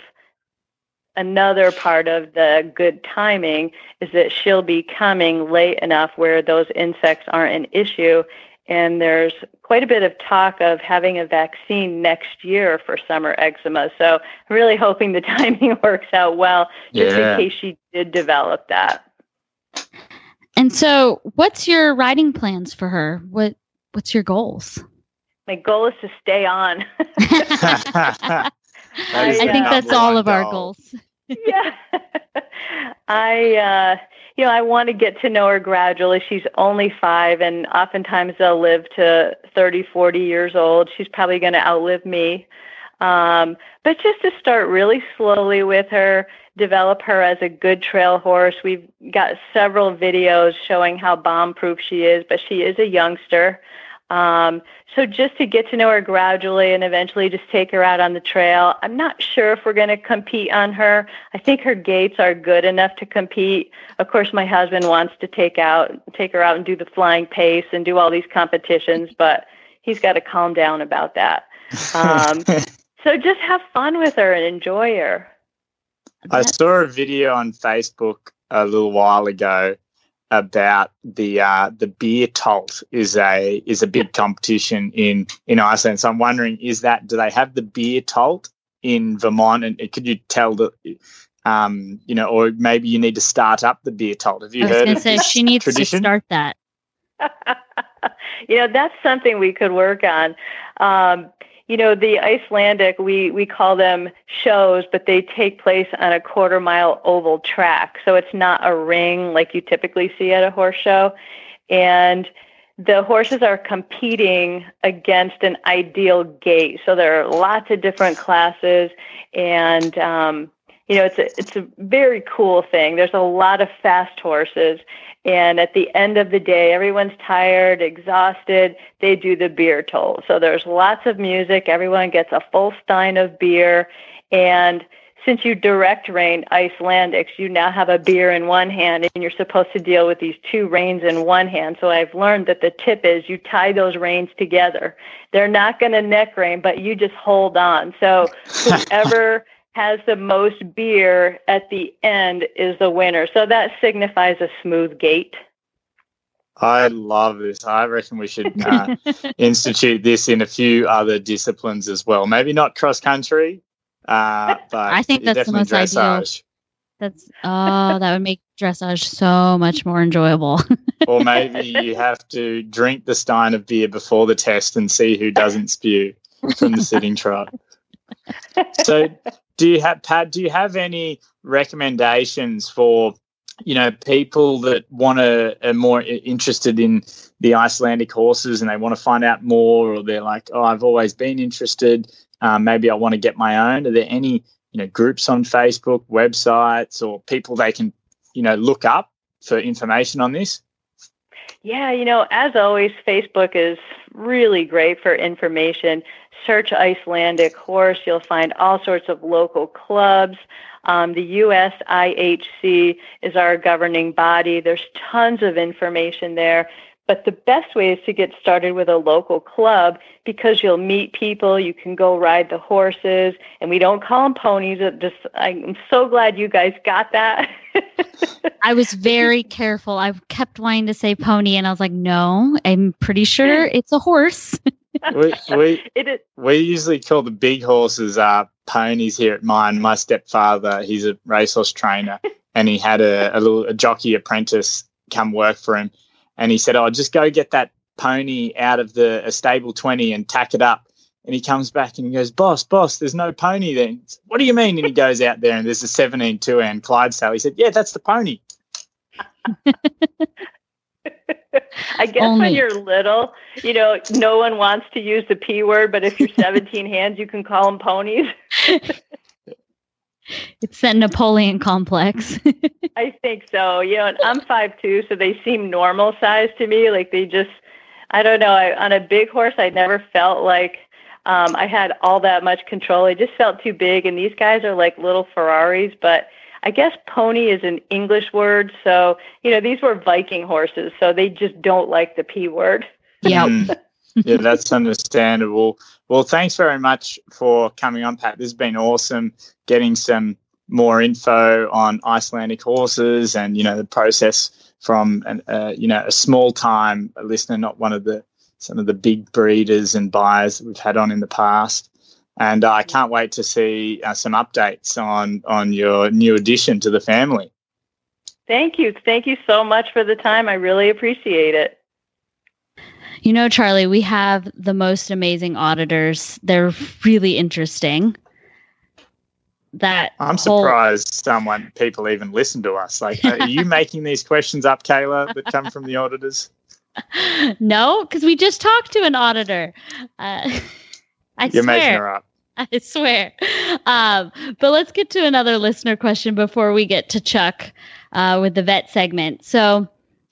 another part of the good timing is that she'll be coming late enough where those insects aren't an issue. And there's quite a bit of talk of having a vaccine next year for summer eczema. So I'm really <laughs> hoping the timing <laughs> works out well, just Yeah. in case she did develop that. And so, what's your riding plans for her? What What's your goals? My goal is to stay on. I <laughs> That is think that's all of our goal. goals. Yeah. I, uh, you know, I want to get to know her gradually. She's only five, and oftentimes they'll live to 30, 40 years old. She's probably going to outlive me. Um, but just to start really slowly with her, develop her as a good trail horse. We've got several videos showing how bomb proof she is, but she is a youngster. Um, so just to get to know her gradually and eventually just take her out on the trail. I'm not sure if we're going to compete on her. I think her gaits are good enough to compete. Of course, my husband wants to take out, take her out and do the flying pace and do all these competitions, but he's got to calm down about that. Um, <laughs> so just have fun with her and enjoy her. I saw a video on Facebook a little while ago about the uh, the beer tolt is a is a big competition in in Iceland. So I'm wondering, is that do they have the beer tolt in Vermont? And could you tell that, um, you know, or maybe you need to start up the beer tolt? Have you I was heard going to of say this she needs tradition? to start that. <laughs> you know, that's something we could work on. Um, you know, the Icelandic, we, we call them shows, but they take place on a quarter mile oval track. So it's not a ring like you typically see at a horse show. And the horses are competing against an ideal gait. So there are lots of different classes and, um, you know, it's a, it's a very cool thing. There's a lot of fast horses. And at the end of the day, everyone's tired, exhausted. They do the beer tolt. So there's lots of music. Everyone gets a full stein of beer. And since you direct rein Icelandics, you now have a beer in one hand and you're supposed to deal with these two reins in one hand. So I've learned that the tip is you tie those reins together. They're not going to neck rein, but you just hold on. So <laughs> whoever has the most beer at the end is the winner. So that signifies a smooth gait. I love this. I reckon we should uh, <laughs> institute this in a few other disciplines as well. Maybe not cross country, uh, but I think that's the definitely most ideal. dressage. That's oh, that would make dressage so much more enjoyable. <laughs> or maybe <laughs> you have to drink the stein of beer before the test and see who doesn't spew from the sitting trot. So, do you have Pat? Do you have any recommendations for you know people that want to are more interested in the Icelandic horses and they want to find out more, or they're like, oh, I've always been interested. Um, maybe I want to get my own. Are there any you know groups on Facebook, websites, or people they can you know look up for information on this? Yeah, you know, as always, Facebook is really great for information. Search Icelandic horse, you'll find all sorts of local clubs. Um, the USIHC is our governing body. There's tons of information there. But the best way is to get started with a local club because you'll meet people. You can go ride the horses, and we don't call them ponies. Just, I'm so glad you guys got that. <laughs> I was very careful. I kept wanting to say pony, and I was like, no, I'm pretty sure <laughs> it's a horse. <laughs> we, we <laughs> is. we usually call the big horses uh, ponies here at mine. My stepfather, he's a racehorse trainer, <laughs> and he had a, a little a jockey apprentice come work for him, and he said, "Oh, just go get that pony out of the a stable twenty and tack it up." And he comes back and he goes, "Boss, boss, there's no pony there." Said, what do you mean? And he goes out there and there's a 17 two and Clydesdale. He said, "Yeah, that's the pony." <laughs> <laughs> I guess Only. when you're little, you know, no one wants to use the P word, but if you're <laughs> 17 hands, you can call them ponies. <laughs> It's that Napoleon complex. I think so. You know, and I'm five two, so they seem normal size to me. Like they just, I don't know. I, on a big horse, I never felt like um, I had all that much control. I just felt too big, and these guys are like little Ferraris. But I guess pony is an English word, so you know these were Viking horses, so they just don't like the P word. yeah. Mm. <laughs> yeah, that's understandable. Well, thanks very much for coming on, Pat. This has been awesome getting some more info on Icelandic horses and you know the process from an, uh, you know a small time listener, not one of the some of the big breeders and buyers that we've had on in the past. And uh, I can't wait to see uh, some updates on on your new addition to the family. Thank you. Thank you so much for the time. I really appreciate it. You know, Charlie, we have the most amazing auditors. They're really interesting. That I'm whole- surprised someone people even listen to us. Like, are you <laughs> making these questions up, Kayla, that come from the auditors? <laughs> no, because we just talked to an auditor. Uh, <laughs> I You're swear. making her up. <laughs> I swear. Um, but let's get to another listener question before we get to Chuck uh, with the vet segment. So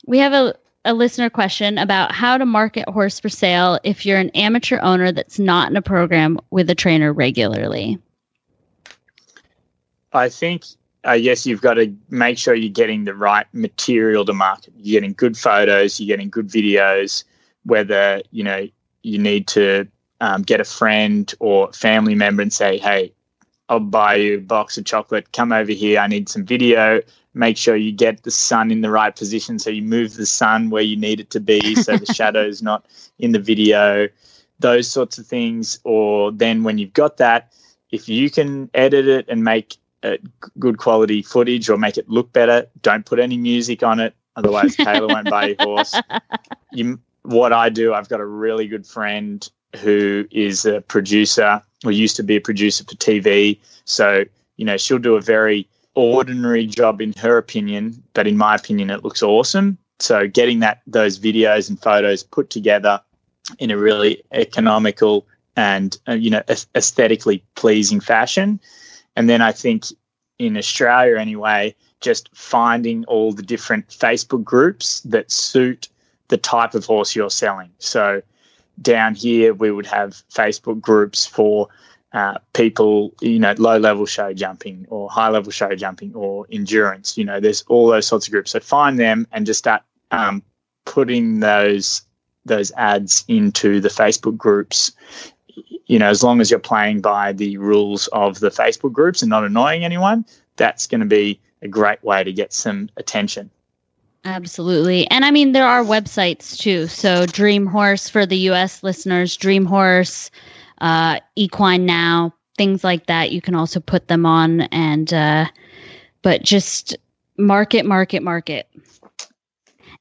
we have a, a listener question about how to market horse for sale if you're an amateur owner that's not in a program with a trainer regularly. I think, I guess you've got to make sure you're getting the right material to market. You're getting good photos, you're getting good videos, whether, you know, you need to um, get a friend or family member and say, hey, I'll buy you a box of chocolate. Come over here. I need some video. Make sure you get the sun in the right position. So you move the sun where you need it to be so the <laughs> shadow is not in the video, those sorts of things. Or then when you've got that, if you can edit it and make good quality footage or make it look better, don't put any music on it. Otherwise, Kayla won't buy your horse. <laughs> You, what I do, I've got a really good friend who is a producer or used to be a producer for TV. So, you know, she'll do a very ordinary job in her opinion, but in my opinion, it looks awesome. So, getting that those videos and photos put together in a really economical and uh, you know aesthetically pleasing fashion, and then I think in Australia anyway, just finding all the different Facebook groups that suit the type of horse you're selling. So down here we would have Facebook groups for uh, people, you know, low level show jumping or high level show jumping or endurance. You know, there's all those sorts of groups. So find them and just start um, putting those those ads into the Facebook groups. You know, as long as you're playing by the rules of the Facebook groups and not annoying anyone, that's going to be a great way to get some attention. Absolutely. And I mean, there are websites too. So, Dream Horse for the US listeners, Dream Horse, uh, Equine Now, things like that. You can also put them on and, uh, but just market, market, market.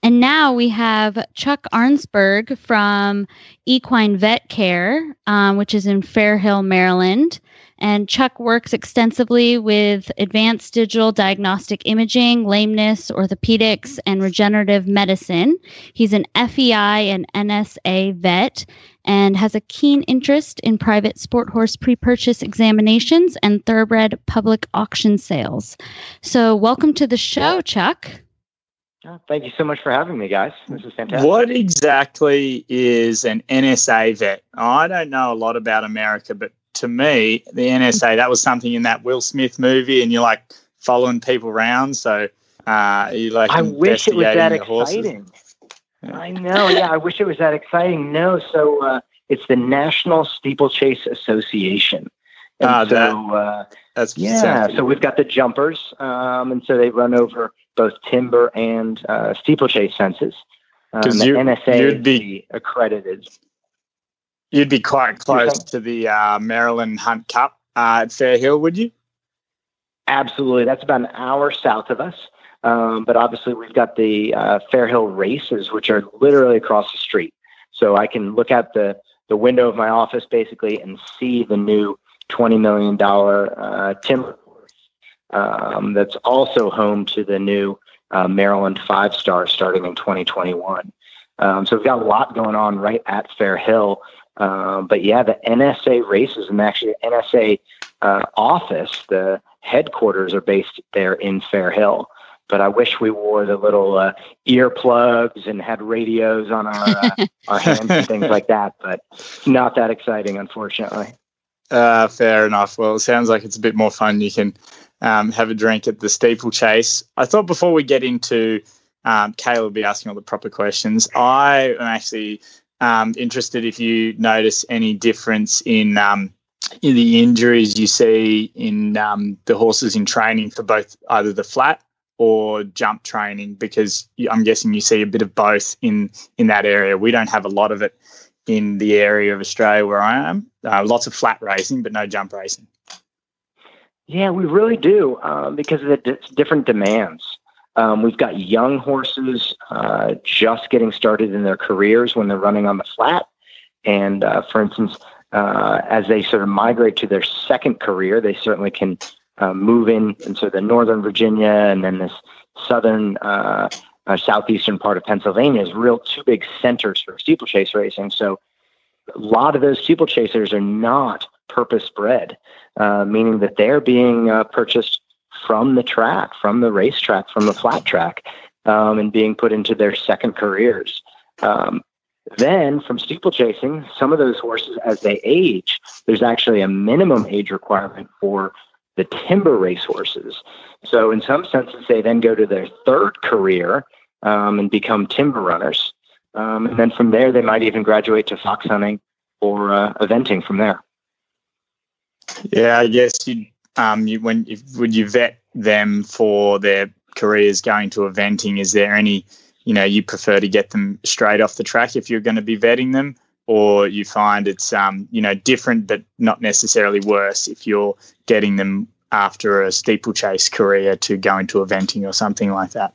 And now we have Chuck Arensberg from Equine Vet Care, um, which is in Fair Hill, Maryland. And Chuck works extensively with advanced digital diagnostic imaging, lameness, orthopedics, and regenerative medicine. He's an FEI and NSA vet and has a keen interest in private sport horse pre purchase examinations and thoroughbred public auction sales. So, welcome to the show, Chuck. Oh, thank you so much for having me, guys. This is fantastic. What exactly is an NSA vet? I don't know a lot about America, but to me, the NSA, that was something in that Will Smith movie, and you're like following people around. So uh, you like I wish it was that investigating the horses. exciting. I know. Yeah, I wish it was that exciting. No, so uh, it's the National Steeplechase Association. And Ah, so, that- uh, That's yeah, so we've got the jumpers, um, and so they run over both timber and uh, steeplechase fences. Um, you- NSA you'd be- accredited. You'd be quite close to the uh, Maryland Hunt Cup uh, at Fair Hill, would you? Absolutely. That's about an hour south of us. Um, but obviously, we've got the uh, Fair Hill races, which are literally across the street. So I can look out the, the window of my office basically and see the new $20 million uh, timber um, that's also home to the new uh, Maryland five star starting in 2021. Um, so we've got a lot going on right at Fair Hill. Um, but yeah, the NSA races and actually the NSA uh, office, the headquarters are based there in Fair Hill. But I wish we wore the little uh, earplugs and had radios on our uh, <laughs> our hands and things like that. But not that exciting, unfortunately. Uh, fair enough. Well, it sounds like it's a bit more fun. You can um, have a drink at the steeplechase. I thought before we get into um, Kayla will be asking all the proper questions. I am actually um, interested if you notice any difference in um, the injuries you see in um, the horses in training for both either the flat or jump training? Because I'm guessing you see a bit of both in in that area. We don't have a lot of it in the area of Australia where I am. Uh, lots of flat racing, but no jump racing. Yeah, we really do um, because of the d- different demands. Um, we've got young horses uh, just getting started in their careers when they're running on the flat. And uh, for instance, uh, as they sort of migrate to their second career, they certainly can uh, move in into the northern Virginia and then this southern, uh, uh, southeastern part of Pennsylvania is real two big centers for steeplechase racing. So a lot of those steeplechasers are not purpose bred, meaning that they're being purchased from the track, from the racetrack, from the flat track, um, and being put into their second careers. Um, then from steeplechasing, some of those horses, as they age, there's actually a minimum age requirement for the timber race horses. So in some senses, they then go to their third career um, and become timber runners. Um, and then from there, they might even graduate to fox hunting or uh, eventing from there. Yeah, I guess you um, you, when if, would you vet them for their careers going to eventing? Is there any, you know, you prefer to get them straight off the track if you're going to be vetting them, or you find it's, um, you know, different but not necessarily worse if you're getting them after a steeplechase career to go into eventing or something like that?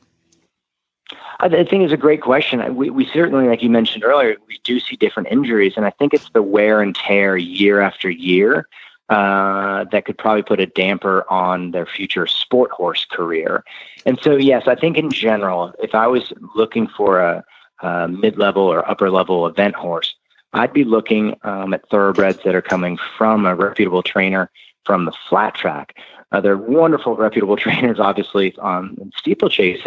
I think it's a great question. We, we certainly, like you mentioned earlier, we do see different injuries, and I think it's the wear and tear year after year uh, that could probably put a damper on their future sport horse career. And so, yes, I think in general, if I was looking for a, a mid level or upper level event horse, I'd be looking um, at thoroughbreds that are coming from a reputable trainer from the flat track. Uh, they're wonderful, reputable <laughs> trainers, obviously, on steeplechase.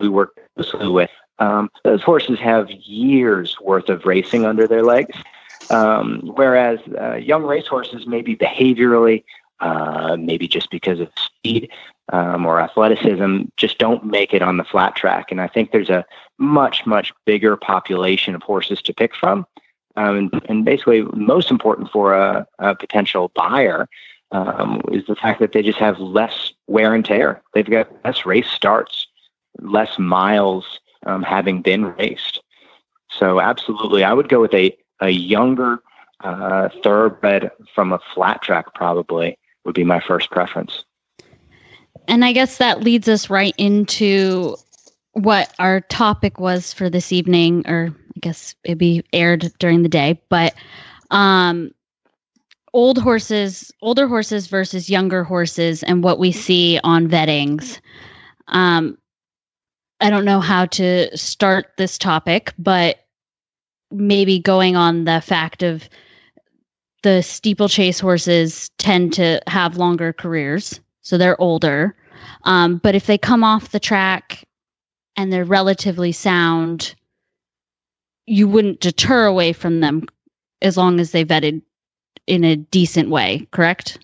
We work closely with. Um, those horses have years worth of racing under their legs. Um, whereas uh, young racehorses, maybe behaviorally, uh, maybe just because of speed um, or athleticism, just don't make it on the flat track. And I think there's a much, much bigger population of horses to pick from. Um, and, and, basically, most important for a, a potential buyer um, is the fact that they just have less wear and tear. They've got less race starts, less miles um, having been raced. So, absolutely, I would go with a a younger uh, thoroughbred from a flat track probably would be my first preference. And I guess that leads us right into what our topic was for this evening, or I guess it'd be aired during the day, but um, old horses, older horses versus younger horses, and what we see on vettings. Um, I don't know how to start this topic, but maybe going on the fact of the steeplechase horses tend to have longer careers, so they're older. Um, but if they come off the track and they're relatively sound, you wouldn't deter away from them as long as they vetted in a decent way, correct?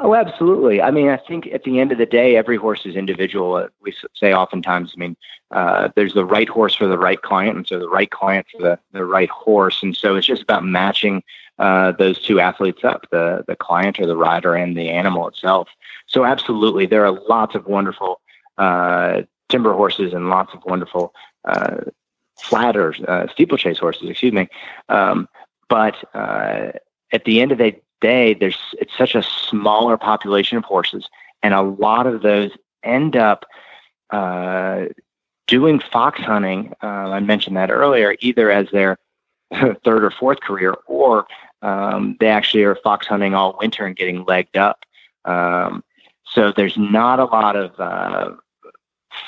Oh, absolutely. I mean, I think at the end of the day, every horse is individual. Uh, we say oftentimes, I mean, uh, there's the right horse for the right client, and so the right client for the, the right horse. And so it's just about matching uh, those two athletes up the, the client or the rider and the animal itself. So, absolutely, there are lots of wonderful uh, timber horses and lots of wonderful uh, flat or uh, steeplechase horses, excuse me. Um, but at the end of the day, there's it's such a smaller population of horses, and a lot of those end up uh, doing fox hunting. Uh, I mentioned that earlier, either as their <laughs> third or fourth career, or um, they actually are fox hunting all winter and getting legged up. Um, so there's not a lot of uh,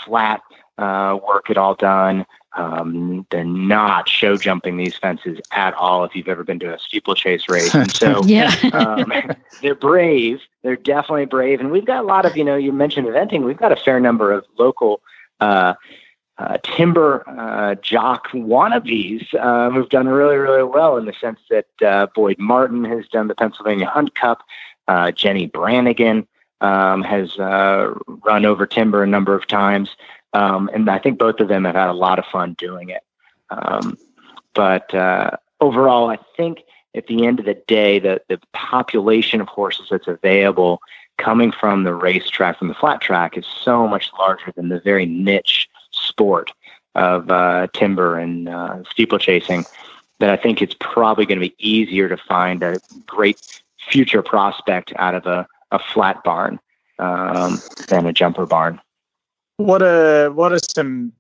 flat uh, work at all done. Um, they're not show jumping these fences at all. If you've ever been to a steeplechase race, and so <laughs> yeah, um, <laughs> they're brave. They're definitely brave, and we've got a lot of you know. You mentioned eventing. We've got a fair number of local. Uh, uh, timber uh, jock wannabes uh, who've done really, really well in the sense that uh, Boyd Martin has done the Pennsylvania Hunt Cup. Uh, Jennie Brannigan um, has uh, run over timber a number of times. Um, and I think both of them have had a lot of fun doing it. Um, but uh, overall, I think at the end of the day, the, the population of horses that's available coming from the racetrack, from the flat track, is so much larger than the very niche sport of uh, timber and uh, steeplechasing that I think it's probably going to be easier to find a great future prospect out of a, a flat barn um, than a jumper barn. What are what are some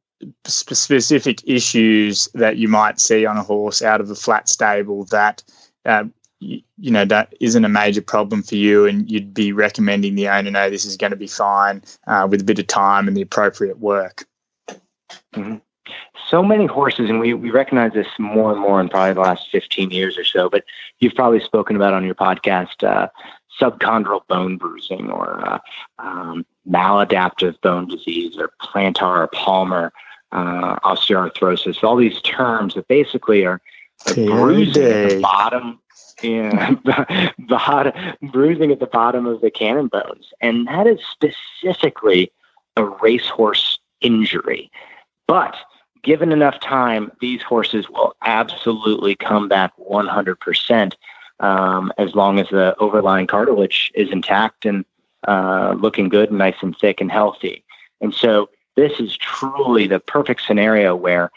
specific issues that you might see on a horse out of a flat stable that uh, you, you, know that isn't a major problem for you, and you'd be recommending the owner know this is going to be fine uh, with a bit of time and the appropriate work. Mm-hmm. So many horses, and we, we recognize this more and more in probably the last 15 years or so, but you've probably spoken about on your podcast uh, subchondral bone bruising or uh, um, maladaptive bone disease or plantar or palmar uh, osteoarthrosis, all these terms that basically are, are bruising at the bottom, yeah, <laughs> bottom, bruising at the bottom of the cannon bones. And that is specifically a racehorse injury. But given enough time, these horses will absolutely come back 100% um, as long as the overlying cartilage is intact and uh, looking good and nice and thick and healthy. And so this is truly the perfect scenario where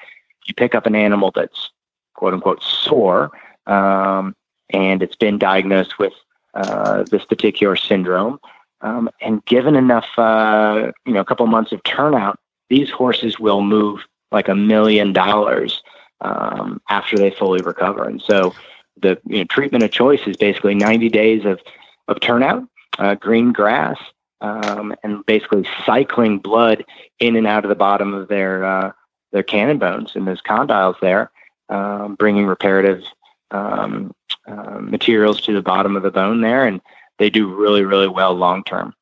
you pick up an animal that's quote unquote sore um, and it's been diagnosed with uh, this particular syndrome. Um, and given enough, uh, you know, a couple months of turnout, these horses will move like a million dollars um, after they fully recover. And so the you know, treatment of choice is basically 90 days of, of turnout, uh, green grass, um, and basically cycling blood in and out of the bottom of their uh, their cannon bones and those condyles there, um, bringing reparative um, uh, materials to the bottom of the bone there, and they do really really well long term.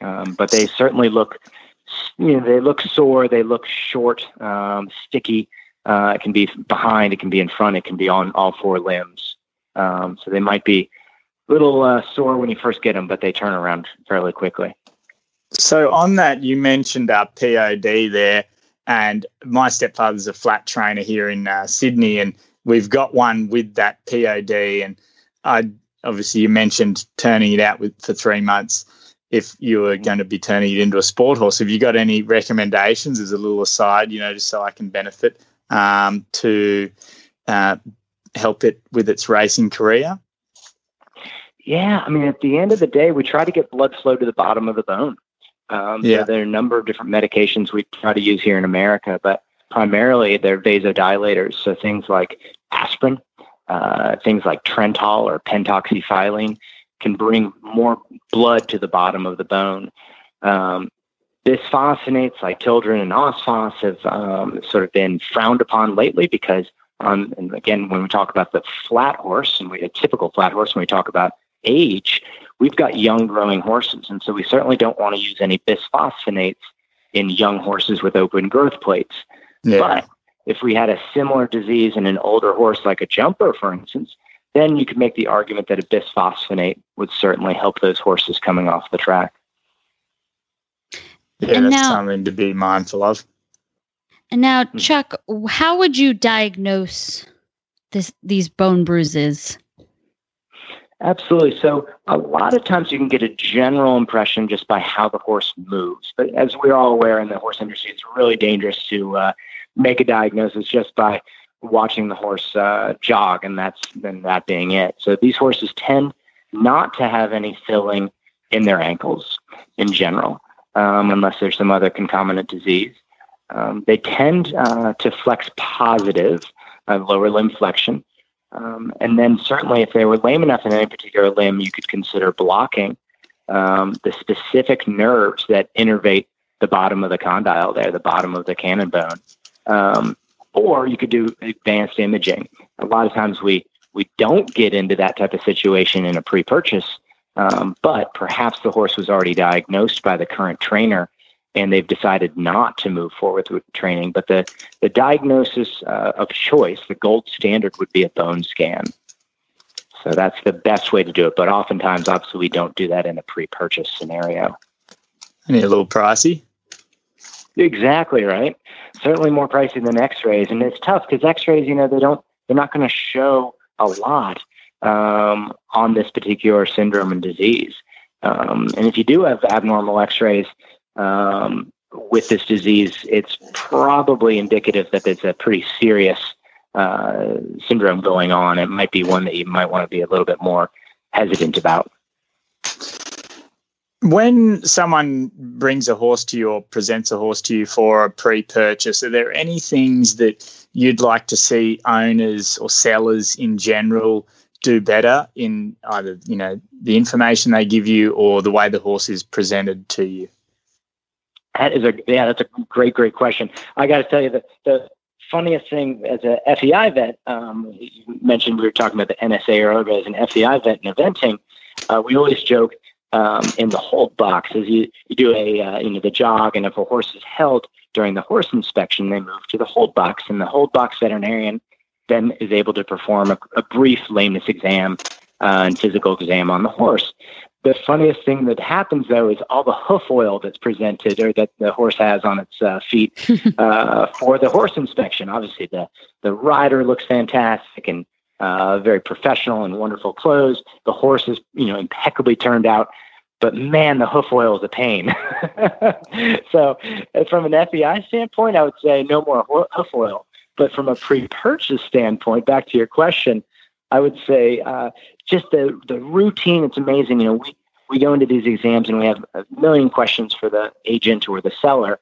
Um, but they certainly look, you know, they look sore, they look short, um, sticky. Uh, it can be behind, it can be in front, it can be on all four limbs. Um, so they might be a little uh, sore when you first get them, but they turn around fairly quickly. So on that, you mentioned our POD there, and my stepfather's a flat trainer here in uh, Sydney, and we've got one with that POD. And I obviously you mentioned turning it out with for three months. If you were going to be turning it into a sport horse, have you got any recommendations as a little aside, you know, just so I can benefit um, to uh, help it with its racing career? Yeah, I mean, at the end of the day, we try to get blood flow to the bottom of the bone. Um, yeah. So there are a number of different medications we try to use here in America, but primarily they're vasodilators. So things like aspirin, uh, things like Trental or pentoxifylline can bring more blood to the bottom of the bone. Um, bisphosphonates like Tildren and Osphos have um, sort of been frowned upon lately because, um, and again, when we talk about the flat horse and we, a typical flat horse, when we talk about age, we've got young growing horses. And so we certainly don't want to use any bisphosphonates in young horses with open growth plates. Yeah. But if we had a similar disease in an older horse, like a jumper, for instance, then you could make the argument that a bisphosphonate would certainly help those horses coming off the track. Yeah, and that's now, something to be mindful of. And now, hmm. Chuck, how would you diagnose this these bone bruises? Absolutely. So a lot of times you can get a general impression just by how the horse moves. But as we're all aware in the horse industry, it's really dangerous to uh, make a diagnosis just by watching the horse uh, jog, and that's then that being it. So these horses tend not to have any filling in their ankles in general, um, unless there's some other concomitant disease. Um, they tend uh, to flex positive, uh, lower limb flexion. Um, and then certainly if they were lame enough in any particular limb, you could consider blocking um, the specific nerves that innervate the bottom of the condyle there, the bottom of the cannon bone. Um, or you could do advanced imaging. A lot of times we, we don't get into that type of situation in a pre-purchase, um, but perhaps the horse was already diagnosed by the current trainer and they've decided not to move forward with training. But the, the diagnosis uh, of choice, the gold standard would be a bone scan. So that's the best way to do it. But oftentimes, obviously, we don't do that in a pre purchase scenario. Any a little pricey? Exactly right. Certainly more pricey than X-rays, and it's tough because X-rays, you know, they don't, they're not going to show a lot. um, on this particular syndrome and disease. Um, and if you do have abnormal X-rays um, with this disease, it's probably indicative that it's a pretty serious uh, syndrome going on. It might be one that you might want to be a little bit more hesitant about. When someone brings a horse to you or presents a horse to you for a pre purchase, are there any things that you'd like to see owners or sellers in general do better in either, you know, the information they give you or the way the horse is presented to you? That is a yeah, that's a great, great question. I got to tell you that the funniest thing as a FEI vet, um, you mentioned we were talking about the NSA earlier, but as an FEI vet in eventing, uh, we always joke um, in the hold box as you, you do a uh, you know the jog, and if a horse is held during the horse inspection, they move to the hold box, and the hold box veterinarian then is able to perform a, a brief lameness exam uh, and physical exam on the horse. The funniest thing that happens though is all the hoof oil that's presented or that the horse has on its uh, feet <laughs> uh, for the horse inspection. Obviously, the the rider looks fantastic and uh, very professional and wonderful clothes. The horse is you know impeccably turned out, but man, the hoof oil is a pain. <laughs> so, uh, from an FEI standpoint, I would say no more hoof oil. But from a pre-purchase standpoint, back to your question, I would say uh, just the the routine. It's amazing. You know, we we go into these exams and we have a million questions for the agent or the seller,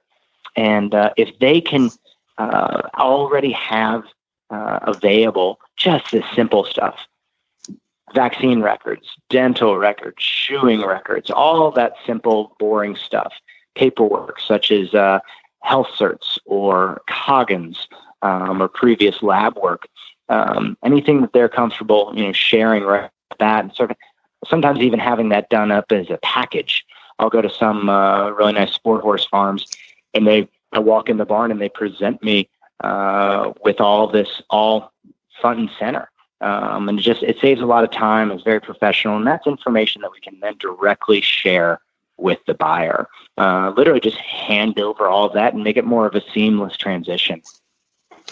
and uh, if they can uh, already have uh, available just this simple stuff, vaccine records, dental records, shoeing records, all that simple, boring stuff, paperwork such as uh, health certs or Coggins um, or previous lab work um, anything that they're comfortable, you know, sharing right that, and sort of sometimes even having that done up as a package. I'll go to some uh, really nice sport horse farms, and they I walk in the barn and they present me uh, with all this all front and center. Um, and just it saves a lot of time. It's very professional, and that's information that we can then directly share with the buyer. Uh, literally, just hand over all that and make it more of a seamless transition.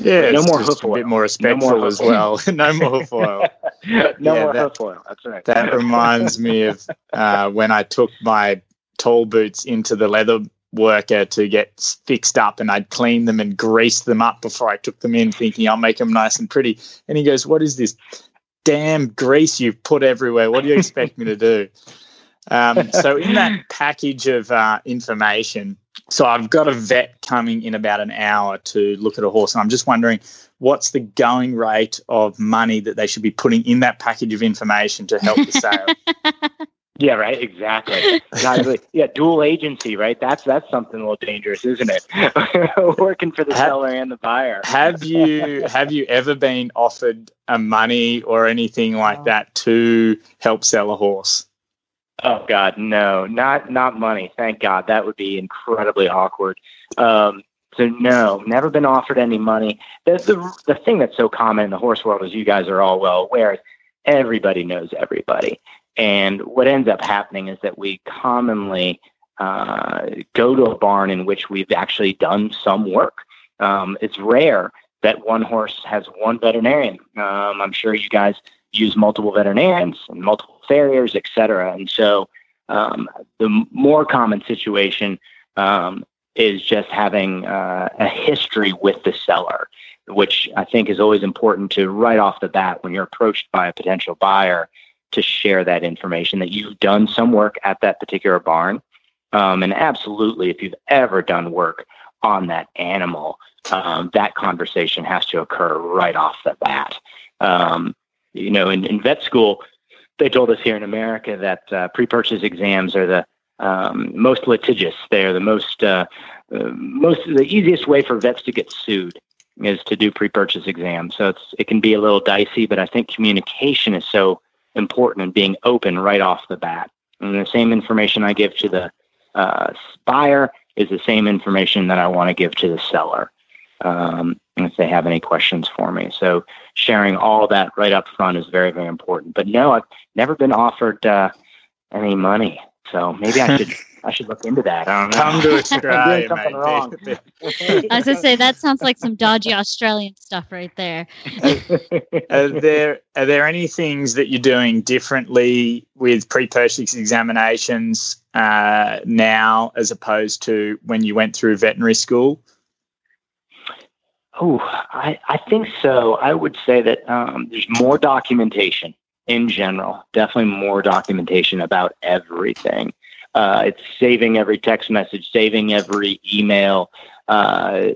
Yeah, <laughs> no more hoof oil. A bit more respectful no more as <laughs> well. no more hoof oil. no yeah, more that, hoof oil. That's right. That reminds me of uh, when I took my tall boots into the leather worker to get fixed up and I'd clean them and grease them up before I took them in thinking I'll make them nice and pretty. And he goes, what is this damn grease you've put everywhere? What do you expect me to do? Um, so in that <laughs> package of uh, information, so I've got a vet coming in about an hour to look at a horse, and I'm just wondering what's the going rate of money that they should be putting in that package of information to help the <laughs> sale. yeah, right. Exactly. exactly. yeah, dual agency, right? That's that's something a little dangerous, isn't it? <laughs> Working for the have, seller and the buyer. have you have you ever been offered a money or anything like that to help sell a horse? Oh God, no, not not money. Thank God, that would be incredibly awkward. Um, so no, never been offered any money. The, the the thing that's so common in the horse world, as you guys are all well aware, everybody knows everybody. And what ends up happening is that we commonly uh, go to a barn in which we've actually done some work. Um, it's rare that one horse has one veterinarian. Um, I'm sure you guys use multiple veterinarians and multiple farriers, et cetera. And so um, the more common situation um, is just having uh, a history with the seller, which I think is always important to right off the bat when you're approached by a potential buyer to share that information that you've done some work at that particular barn. Um, and absolutely, if you've ever done work on that animal, um, that conversation has to occur right off the bat. Um, you know, in, in vet school, they told us here in America that uh, pre-purchase exams are the um, most litigious. They are the most uh, uh, most the easiest way for vets to get sued is to do pre-purchase exams. So it's it can be a little dicey, but I think communication is so important and being open right off the bat. And the same information I give to the uh, buyer is the same information that I want to give to the seller um, if they have any questions for me. So sharing all that right up front is very, very important. But no, I've never been offered uh, any money. So maybe I should <laughs> I should look into that. I don't know. Come to <laughs> I'm Australia, doing something mate. wrong. <laughs> I was gonna say that sounds like some dodgy Australian stuff right there. are there are there any things that you're doing differently with pre-purchase examinations uh, now as opposed to when you went through veterinary school? Oh, I, I think so. I would say that um, there's more documentation in general, definitely more documentation about everything. Uh, it's saving every text message, saving every email. Uh,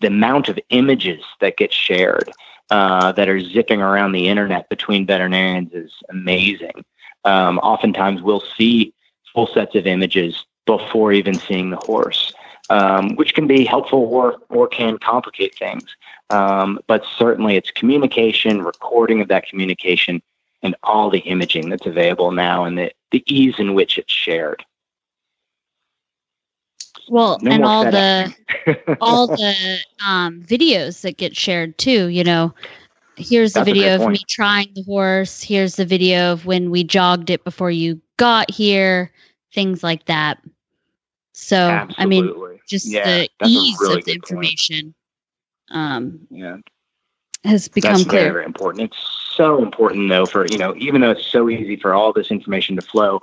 the amount of images that get shared uh, that are zipping around the internet between veterinarians is amazing. Um, oftentimes, we'll see full sets of images before even seeing the horse um, which can be helpful or, or can complicate things. Um, but certainly it's communication, recording of that communication, and all the imaging that's available now and the, the ease in which it's shared. Well, No and all the <laughs> all the um, videos that get shared too. You know, here's the That's video of me trying the horse. Here's the video of when we jogged it before you got here. Things like that. So, I mean, just Yeah, the ease really of the information um, yeah. has become That's clear. very, very important. It's so important, though, for, you know, even though it's so easy for all this information to flow,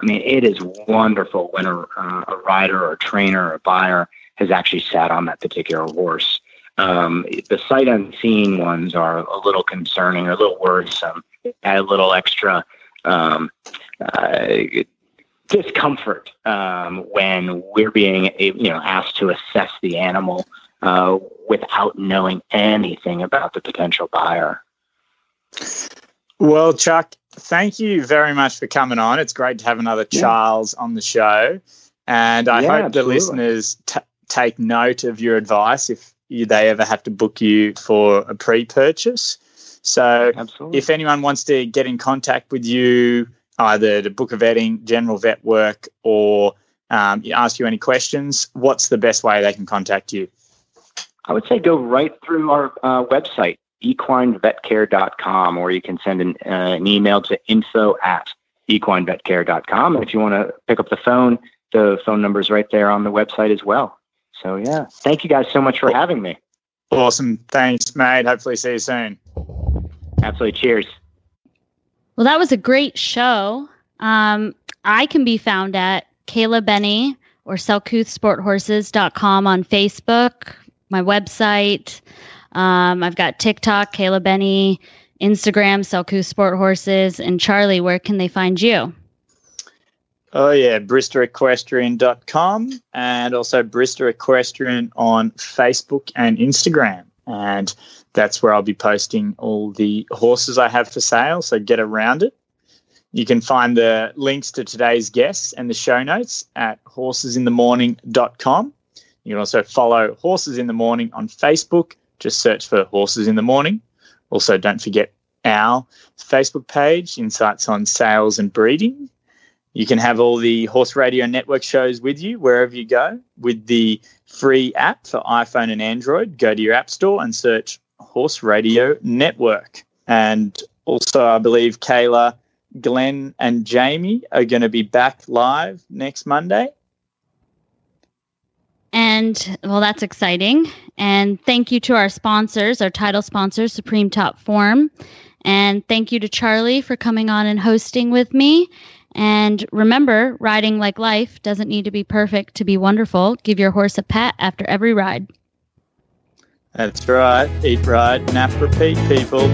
I mean, it is wonderful when a, uh, a rider or a trainer or a buyer has actually sat on that particular horse. Um, the sight unseen ones are a little concerning or a little worrisome, add a little extra um, uh, discomfort um, when we're being you know asked to assess the animal uh, without knowing anything about the potential buyer. Well, Chuck, thank you very much for coming on. It's great to have another Yeah. Charles on the show. And I Yeah, hope the listeners t- take note of your advice if you, they ever have to book you for a pre purchase. So, Absolutely. if anyone wants to get in contact with you, either to book a vetting, general vet work, or um, ask you any questions, what's the best way they can contact you? I would say go right through our uh, website, equinevetcare.com, or you can send an, uh, an email to info at equinevetcare.com. And if you want to pick up the phone, the phone number is right there on the website as well. So, yeah, thank you guys so much for having me. Awesome. Thanks, mate. Hopefully, see you soon. Absolutely. Cheers. Well, that was a great show. Um, I can be found at Kayla Benney or SelcouthSportHorses.com on Facebook, my website. Um, I've got TikTok, Kayla Benney, Instagram, Selcouth Sport Horses. And Charlie, where can they find you? Oh, yeah, BristerEquestrian.com and also Brister Equestrian on Facebook and Instagram. And that's where I'll be posting all the horses I have for sale. So get around it. You can find the links to today's guests and the show notes at horsesinthemorning.com. You can also follow Horses in the Morning on Facebook. Just search for Horses in the Morning. Also, don't forget our Facebook page, Insights on Sales and Breeding. You can have all the Horse Radio Network shows with you wherever you go with the free app for iPhone and Android. Go to your app store and search Horse Radio Network. And also, I believe Kayla, Glenn, and Jamie are going to be back live next Monday. And well, that's exciting. And thank you to our sponsors, our title sponsor, Supreme Top Form. And thank you to Charlie for coming on and hosting with me. And remember, riding like life doesn't need to be perfect to be wonderful. Give your horse a pat after every ride. That's right. Eat right, nap, repeat, people.